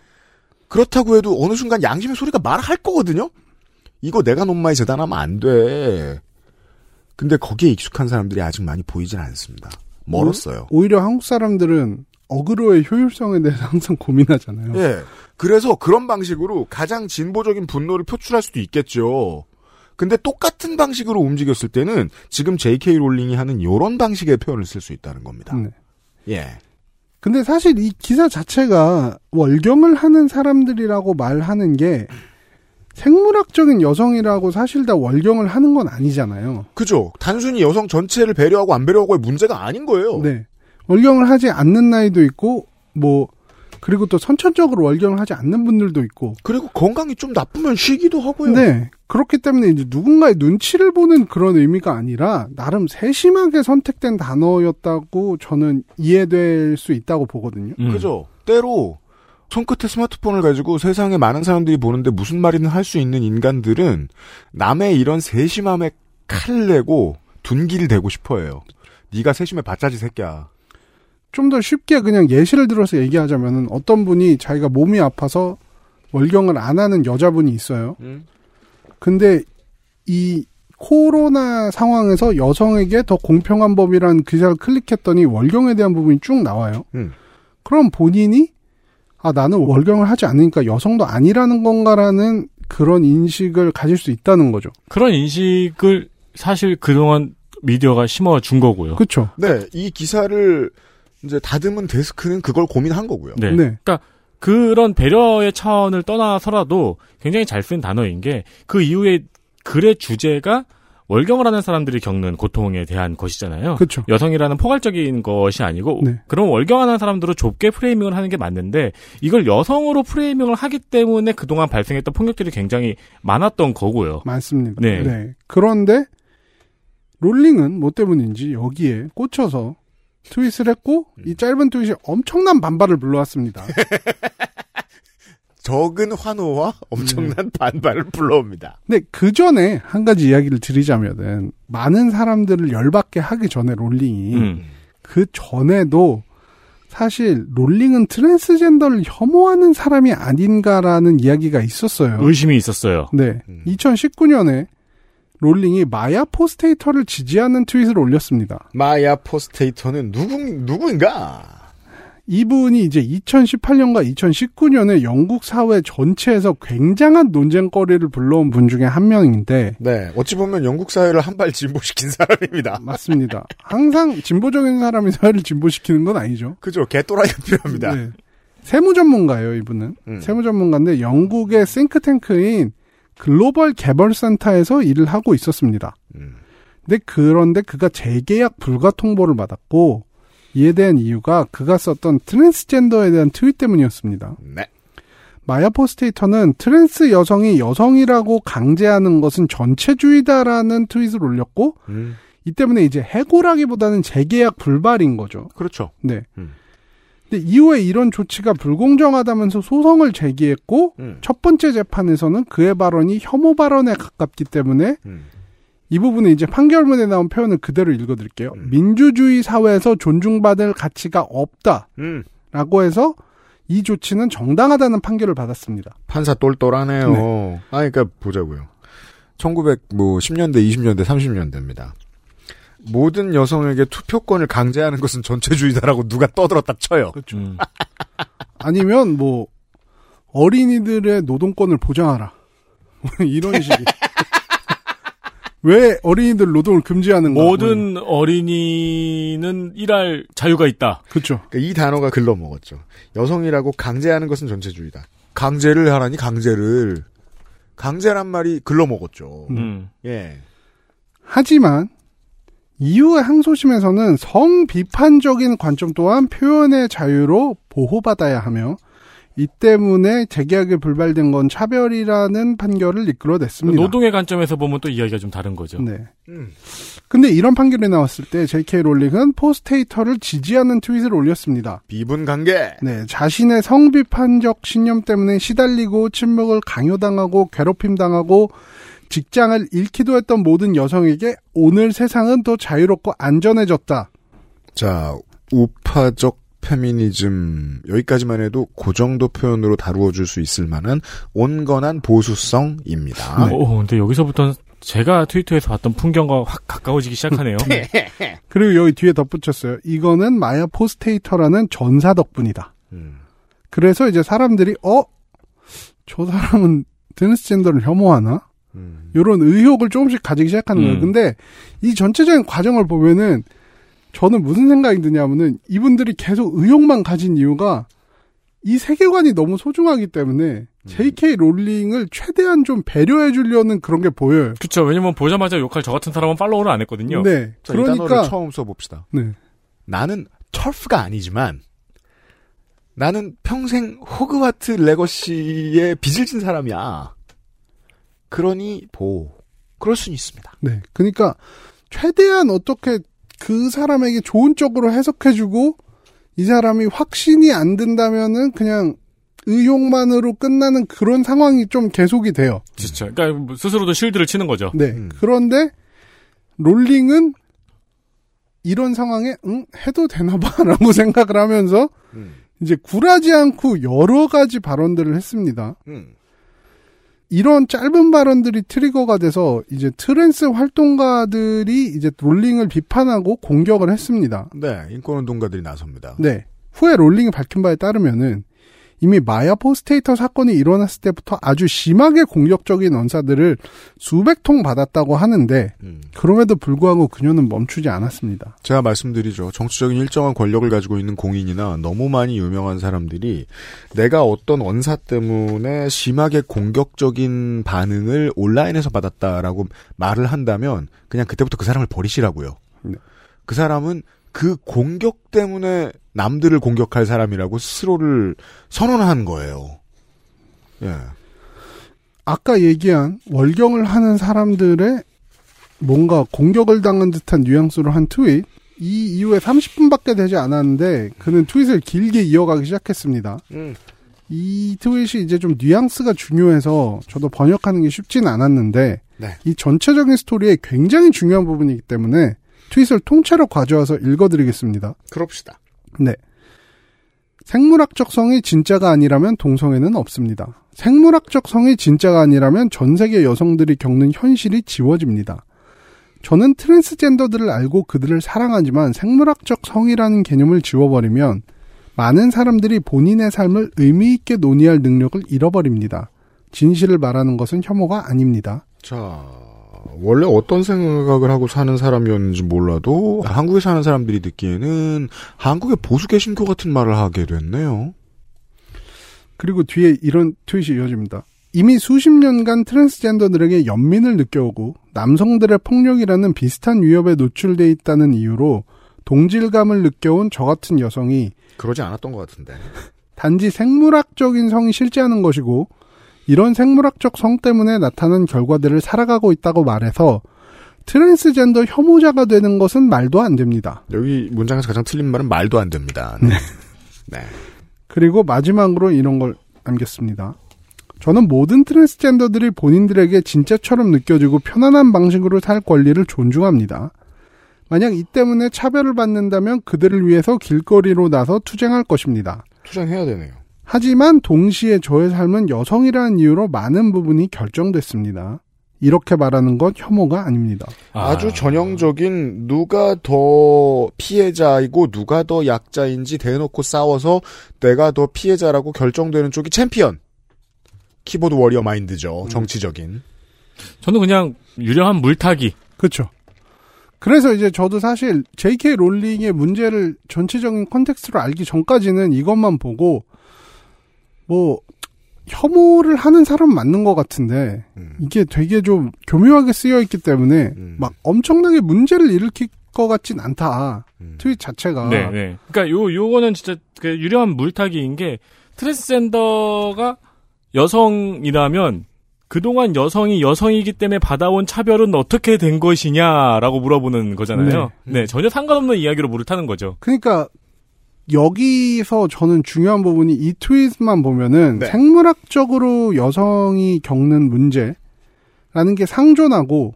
그렇다고 해도 어느 순간 양심의 소리가 말할 거거든요. 이거 내가 많이 재단하면 안 돼. 근데 거기에 익숙한 사람들이 아직 많이 보이진 않습니다. 멀었어요. 오히려 한국 사람들은 어그로의 효율성에 대해서 항상 고민하잖아요. 예. 그래서 그런 방식으로 가장 진보적인 분노를 표출할 수도 있겠죠. 근데 똑같은 방식으로 움직였을 때는 지금 J.K. 롤링이 하는 요런 방식의 표현을 쓸 수 있다는 겁니다. 네. 예. 근데 사실 이 기사 자체가 월경을 하는 사람들이라고 말하는 게 생물학적인 여성이라고 사실 다 월경을 하는 건 아니잖아요. 그죠. 단순히 여성 전체를 배려하고 안 배려하고의 문제가 아닌 거예요. 네. 월경을 하지 않는 나이도 있고, 뭐, 그리고 또 선천적으로 월경을 하지 않는 분들도 있고. 그리고 건강이 좀 나쁘면 쉬기도 하고요. 네. 그렇기 때문에 이제 누군가의 눈치를 보는 그런 의미가 아니라 나름 세심하게 선택된 단어였다고 저는 이해될 수 있다고 보거든요. 음. 그죠. 때로 손끝에 스마트폰을 가지고 세상에 많은 사람들이 보는데 무슨 말이든 할 수 있는 인간들은 남의 이런 세심함에 칼 내고 둔기를 대고 싶어해요. 네가 세심해 봤자지 새끼야. 좀 더 쉽게 그냥 예시를 들어서 얘기하자면은 어떤 분이 자기가 몸이 아파서 월경을 안 하는 여자분이 있어요. 음. 근데 이 코로나 상황에서 여성에게 더 공평한 법이라는 기사를 클릭했더니 월경에 대한 부분이 쭉 나와요. 음. 그럼 본인이 아 나는 월경을 하지 않으니까 여성도 아니라는 건가라는 그런 인식을 가질 수 있다는 거죠. 그런 인식을 사실 그동안 미디어가 심어준 거고요. 그렇죠. 네, 이 기사를 이제 다듬은 데스크는 그걸 고민한 거고요. 네. 그러니까 그런 배려의 차원을 떠나서라도 굉장히 잘 쓴 단어인 게 그 이후에 글의 주제가 월경을 하는 사람들이 겪는 고통에 대한 것이잖아요. 그렇죠. 여성이라는 포괄적인 것이 아니고 네. 그럼 월경하는 사람들을 좁게 프레이밍을 하는 게 맞는데 이걸 여성으로 프레이밍을 하기 때문에 그동안 발생했던 폭력들이 굉장히 많았던 거고요. 많습니다. 네. 그런데 롤링은 뭐 때문인지 여기에 꽂혀서 트윗을 했고 이 짧은 트윗이 엄청난 반발을 불러왔습니다. 적은 환호와 엄청난 네. 반발을 불러옵니다. 근데 그 전에 한 가지 이야기를 드리자면은 많은 사람들을 열받게 하기 전에 롤링이 음. 그 전에도 사실 롤링은 트랜스젠더를 혐오하는 사람이 아닌가라는 이야기가 있었어요. 의심이 있었어요. 네. 2019년에 롤링이 마야 포스테이터를 지지하는 트윗을 올렸습니다. 마야 포스테이터는 누구 누구인가? 이분이 이제 2018년과 2019년에 영국 사회 전체에서 굉장한 논쟁거리를 불러온 분 중에 한 명인데 네, 어찌 보면 영국 사회를 한 발 진보시킨 사람입니다. 맞습니다. 항상 진보적인 사람이 사회를 진보시키는 건 아니죠. 그죠, 개또라이가 필요합니다. 네. 세무 전문가예요, 이분은. 음. 세무 전문가인데 영국의 싱크탱크인 글로벌 개발센터에서 일을 하고 있었습니다. 음. 근데 그런데 그가 재계약 불가 통보를 받았고 이에 대한 이유가 그가 썼던 트랜스젠더에 대한 트윗 때문이었습니다. 네. 마야 포스테이터는 트랜스 여성이 여성이라고 강제하는 것은 전체주의다라는 트윗을 올렸고 음. 이 때문에 이제 해고라기보다는 재계약 불발인 거죠. 그렇죠. 네. 음. 근데 이후에 이런 조치가 불공정하다면서 소송을 제기했고 음. 첫 번째 재판에서는 그의 발언이 혐오 발언에 가깝기 때문에 음. 이 부분은 이제 판결문에 나온 표현을 그대로 읽어드릴게요. 민주주의 사회에서 존중받을 가치가 없다. 음. 라고 해서 이 조치는 정당하다는 판결을 받았습니다. 판사 똘똘하네요. 네. 아, 그러니까 보자고요. 1910년대, 20년대, 30년대입니다. 모든 여성에게 투표권을 강제하는 것은 전체주의다라고 누가 떠들었다 쳐요. 그렇죠. 아니면 뭐 어린이들의 노동권을 보장하라. 이런 식이. 왜 어린이들 노동을 금지하는가? 모든 어린이는 일할 자유가 있다. 그렇죠. 이 단어가 글러먹었죠. 여성이라고 강제하는 것은 전체주의다. 강제를 하라니 강제를. 강제란 말이 글러먹었죠. 음. 예. 하지만 이후의 항소심에서는 성 비판적인 관점 또한 표현의 자유로 보호받아야 하며 이 때문에 재계약이 불발된 건 차별이라는 판결을 이끌어냈습니다. 노동의 관점에서 보면 또 이야기가 좀 다른 거죠. 네. 근데 이런 판결이 나왔을 때 J.K. 롤링은 포스테이터를 지지하는 트윗을 올렸습니다. 비분 관계. 네, 자신의 성비판적 신념 때문에 시달리고 침묵을 강요당하고 괴롭힘 당하고 직장을 잃기도 했던 모든 여성에게 오늘 세상은 더 자유롭고 안전해졌다. 자, 우파적 페미니즘 여기까지만 해도 그 정도 표현으로 다루어 줄 수 있을 만한 온건한 보수성입니다. 오, 어, 근데 여기서부터는 제가 트위터에서 봤던 풍경과 확 가까워지기 시작하네요. 그리고 여기 뒤에 덧붙였어요. 이거는 마야 포스테이터라는 전사 덕분이다. 그래서 이제 사람들이 어? 저 사람은 트랜스젠더를 혐오하나? 이런 의혹을 조금씩 가지기 시작하는 거예요. 음. 근데 이 전체적인 과정을 보면은 저는 무슨 생각이 드냐면은 이분들이 계속 의혹만 가진 이유가 이 세계관이 너무 소중하기 때문에 J.K. 롤링을 최대한 좀 배려해 주려는 그런 게 보여요. 그쵸. 왜냐면 보자마자 욕할 저 같은 사람은 팔로우를 안 했거든요. 네. 자, 이 그러니까 단어를 처음 써 봅시다. 네. 나는 TERF가 아니지만 나는 평생 호그와트 레거시에 빚을 진 사람이야. 그러니 보. 그럴 수는 있습니다. 네. 그러니까 최대한 어떻게 그 사람에게 좋은 쪽으로 해석해주고 이 사람이 확신이 안 든다면은 그냥 의혹만으로 끝나는 그런 상황이 좀 계속이 돼요. 진짜. 그러니까 뭐 스스로도 실드를 치는 거죠. 네. 그런데 롤링은 이런 상황에 응 해도 되나봐라고 생각을 하면서 이제 굴하지 않고 여러 가지 발언들을 했습니다. 음. 이런 짧은 발언들이 트리거가 돼서 이제 트랜스 활동가들이 이제 롤링을 비판하고 공격을 했습니다. 네, 인권운동가들이 나섭니다. 네. 후에 롤링이 밝힌 바에 따르면은 이미 마야 포스테이터 사건이 일어났을 때부터 아주 심하게 공격적인 언사들을 수백 통 받았다고 하는데 그럼에도 불구하고 그녀는 멈추지 않았습니다. 제가 말씀드리죠. 정치적인 일정한 권력을 가지고 있는 공인이나 너무 많이 유명한 사람들이 내가 어떤 언사 때문에 심하게 공격적인 반응을 온라인에서 받았다라고 말을 한다면 그냥 그때부터 그 사람을 버리시라고요. 그 사람은 그 공격 때문에 남들을 공격할 사람이라고 스스로를 선언한 거예요. 예. 아까 얘기한 월경을 하는 사람들의 뭔가 공격을 당한 듯한 뉘앙스로 한 트윗. 이 이후에 30분밖에 되지 않았는데 그는 트윗을 길게 이어가기 시작했습니다. 음. 이 트윗이 이제 좀 뉘앙스가 중요해서 저도 번역하는 게 쉽지는 않았는데 네. 이 전체적인 스토리에 굉장히 중요한 부분이기 때문에 트윗을 통째로 가져와서 읽어드리겠습니다. 그럽시다. 네. 생물학적 성이 진짜가 아니라면 동성애는 없습니다. 생물학적 성이 진짜가 아니라면 전 세계 여성들이 겪는 현실이 지워집니다. 저는 트랜스젠더들을 알고 그들을 사랑하지만 생물학적 성이라는 개념을 지워버리면 많은 사람들이 본인의 삶을 의미있게 논의할 능력을 잃어버립니다. 진실을 말하는 것은 혐오가 아닙니다. 자, 원래 어떤 생각을 하고 사는 사람이었는지 몰라도 한국에 사는 사람들이 듣기에는 한국의 보수 개신교 같은 말을 하게 됐네요. 그리고 뒤에 이런 트윗이 이어집니다. 이미 수십 년간 트랜스젠더들에게 연민을 느껴오고 남성들의 폭력이라는 비슷한 위협에 노출돼 있다는 이유로 동질감을 느껴온 저 같은 여성이 그러지 않았던 것 같은데. 단지 생물학적인 성이 실제하는 것이고 이런 생물학적 성 때문에 나타난 결과들을 살아가고 있다고 말해서 트랜스젠더 혐오자가 되는 것은 말도 안 됩니다. 여기 문장에서 가장 틀린 말은 말도 안 됩니다. 네. 네. 그리고 마지막으로 이런 걸 남겼습니다. 저는 모든 트랜스젠더들이 본인들에게 진짜처럼 느껴지고 편안한 방식으로 살 권리를 존중합니다. 만약 이 때문에 차별을 받는다면 그들을 위해서 길거리로 나서 투쟁할 것입니다. 투쟁해야 되네요. 하지만 동시에 저의 삶은 여성이라는 이유로 많은 부분이 결정됐습니다. 이렇게 말하는 것 혐오가 아닙니다. 아주 전형적인 누가 더 피해자이고 누가 더 약자인지 대놓고 싸워서 내가 더 피해자라고 결정되는 쪽이 챔피언. keyboard warrior 마인드죠. 정치적인. 저는 그냥 유려한 물타기. 그렇죠. 그래서 이제 저도 사실 J.K. 롤링의 문제를 전체적인 context로 알기 전까지는 이것만 보고 뭐 혐오를 하는 사람 맞는 것 같은데 이게 되게 좀 교묘하게 쓰여 있기 때문에 막 엄청나게 문제를 일으킬 것 같진 않다. 트윗 자체가. 네, 네. 그러니까 요 요거는 진짜 그 유려한 물타기인 게 트랜스젠더가 여성이라면 그동안 여성이 여성이기 때문에 받아온 차별은 어떻게 된 것이냐라고 물어보는 거잖아요. 네, 전혀 상관없는 이야기로 물을 타는 거죠. 그러니까 여기서 저는 중요한 부분이 이 트윗만 보면은 네. 생물학적으로 여성이 겪는 문제라는 게 상존하고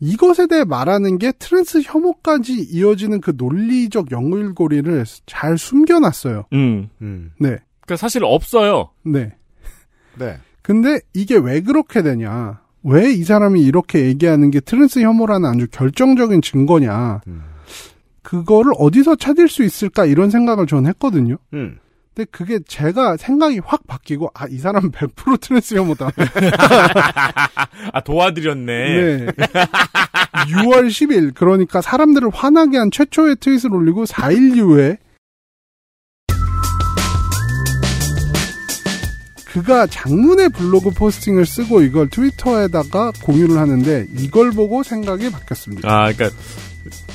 이것에 대해 말하는 게 트랜스 혐오까지 이어지는 그 논리적 연결고리를 잘 숨겨놨어요. 음. 네. 그러니까 사실 없어요. 네. 네. 근데 이게 왜 그렇게 되냐? 왜 이 사람이 이렇게 얘기하는 게 트랜스 혐오라는 아주 결정적인 증거냐? 그거를 어디서 찾을 수 있을까 이런 생각을 저는 했거든요. 음. 근데 그게 제가 생각이 확 바뀌고 아 이 사람 100% 트랜스 혐오다. 아 도와드렸네. 네. 6월 10일 그러니까 사람들을 화나게 한 최초의 트윗을 올리고 4일 이후에 그가 장문의 블로그 포스팅을 쓰고 이걸 트위터에다가 공유를 하는데 이걸 보고 생각이 바뀌었습니다. 아, 그러니까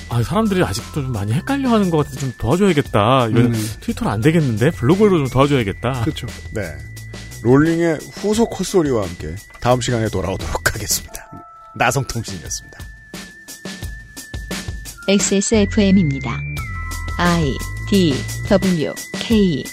아, 사람들이 아직도 좀 많이 헷갈려 하는 것 같아 좀 도와줘야겠다. 이건 음. 트위터로 안 되겠는데 블로그로 좀 도와줘야겠다. 그렇죠. 네. 롤링의 후속 콧소리와 함께 다음 시간에 돌아오도록 하겠습니다. 나성통신이었습니다. XSFM입니다. I D W K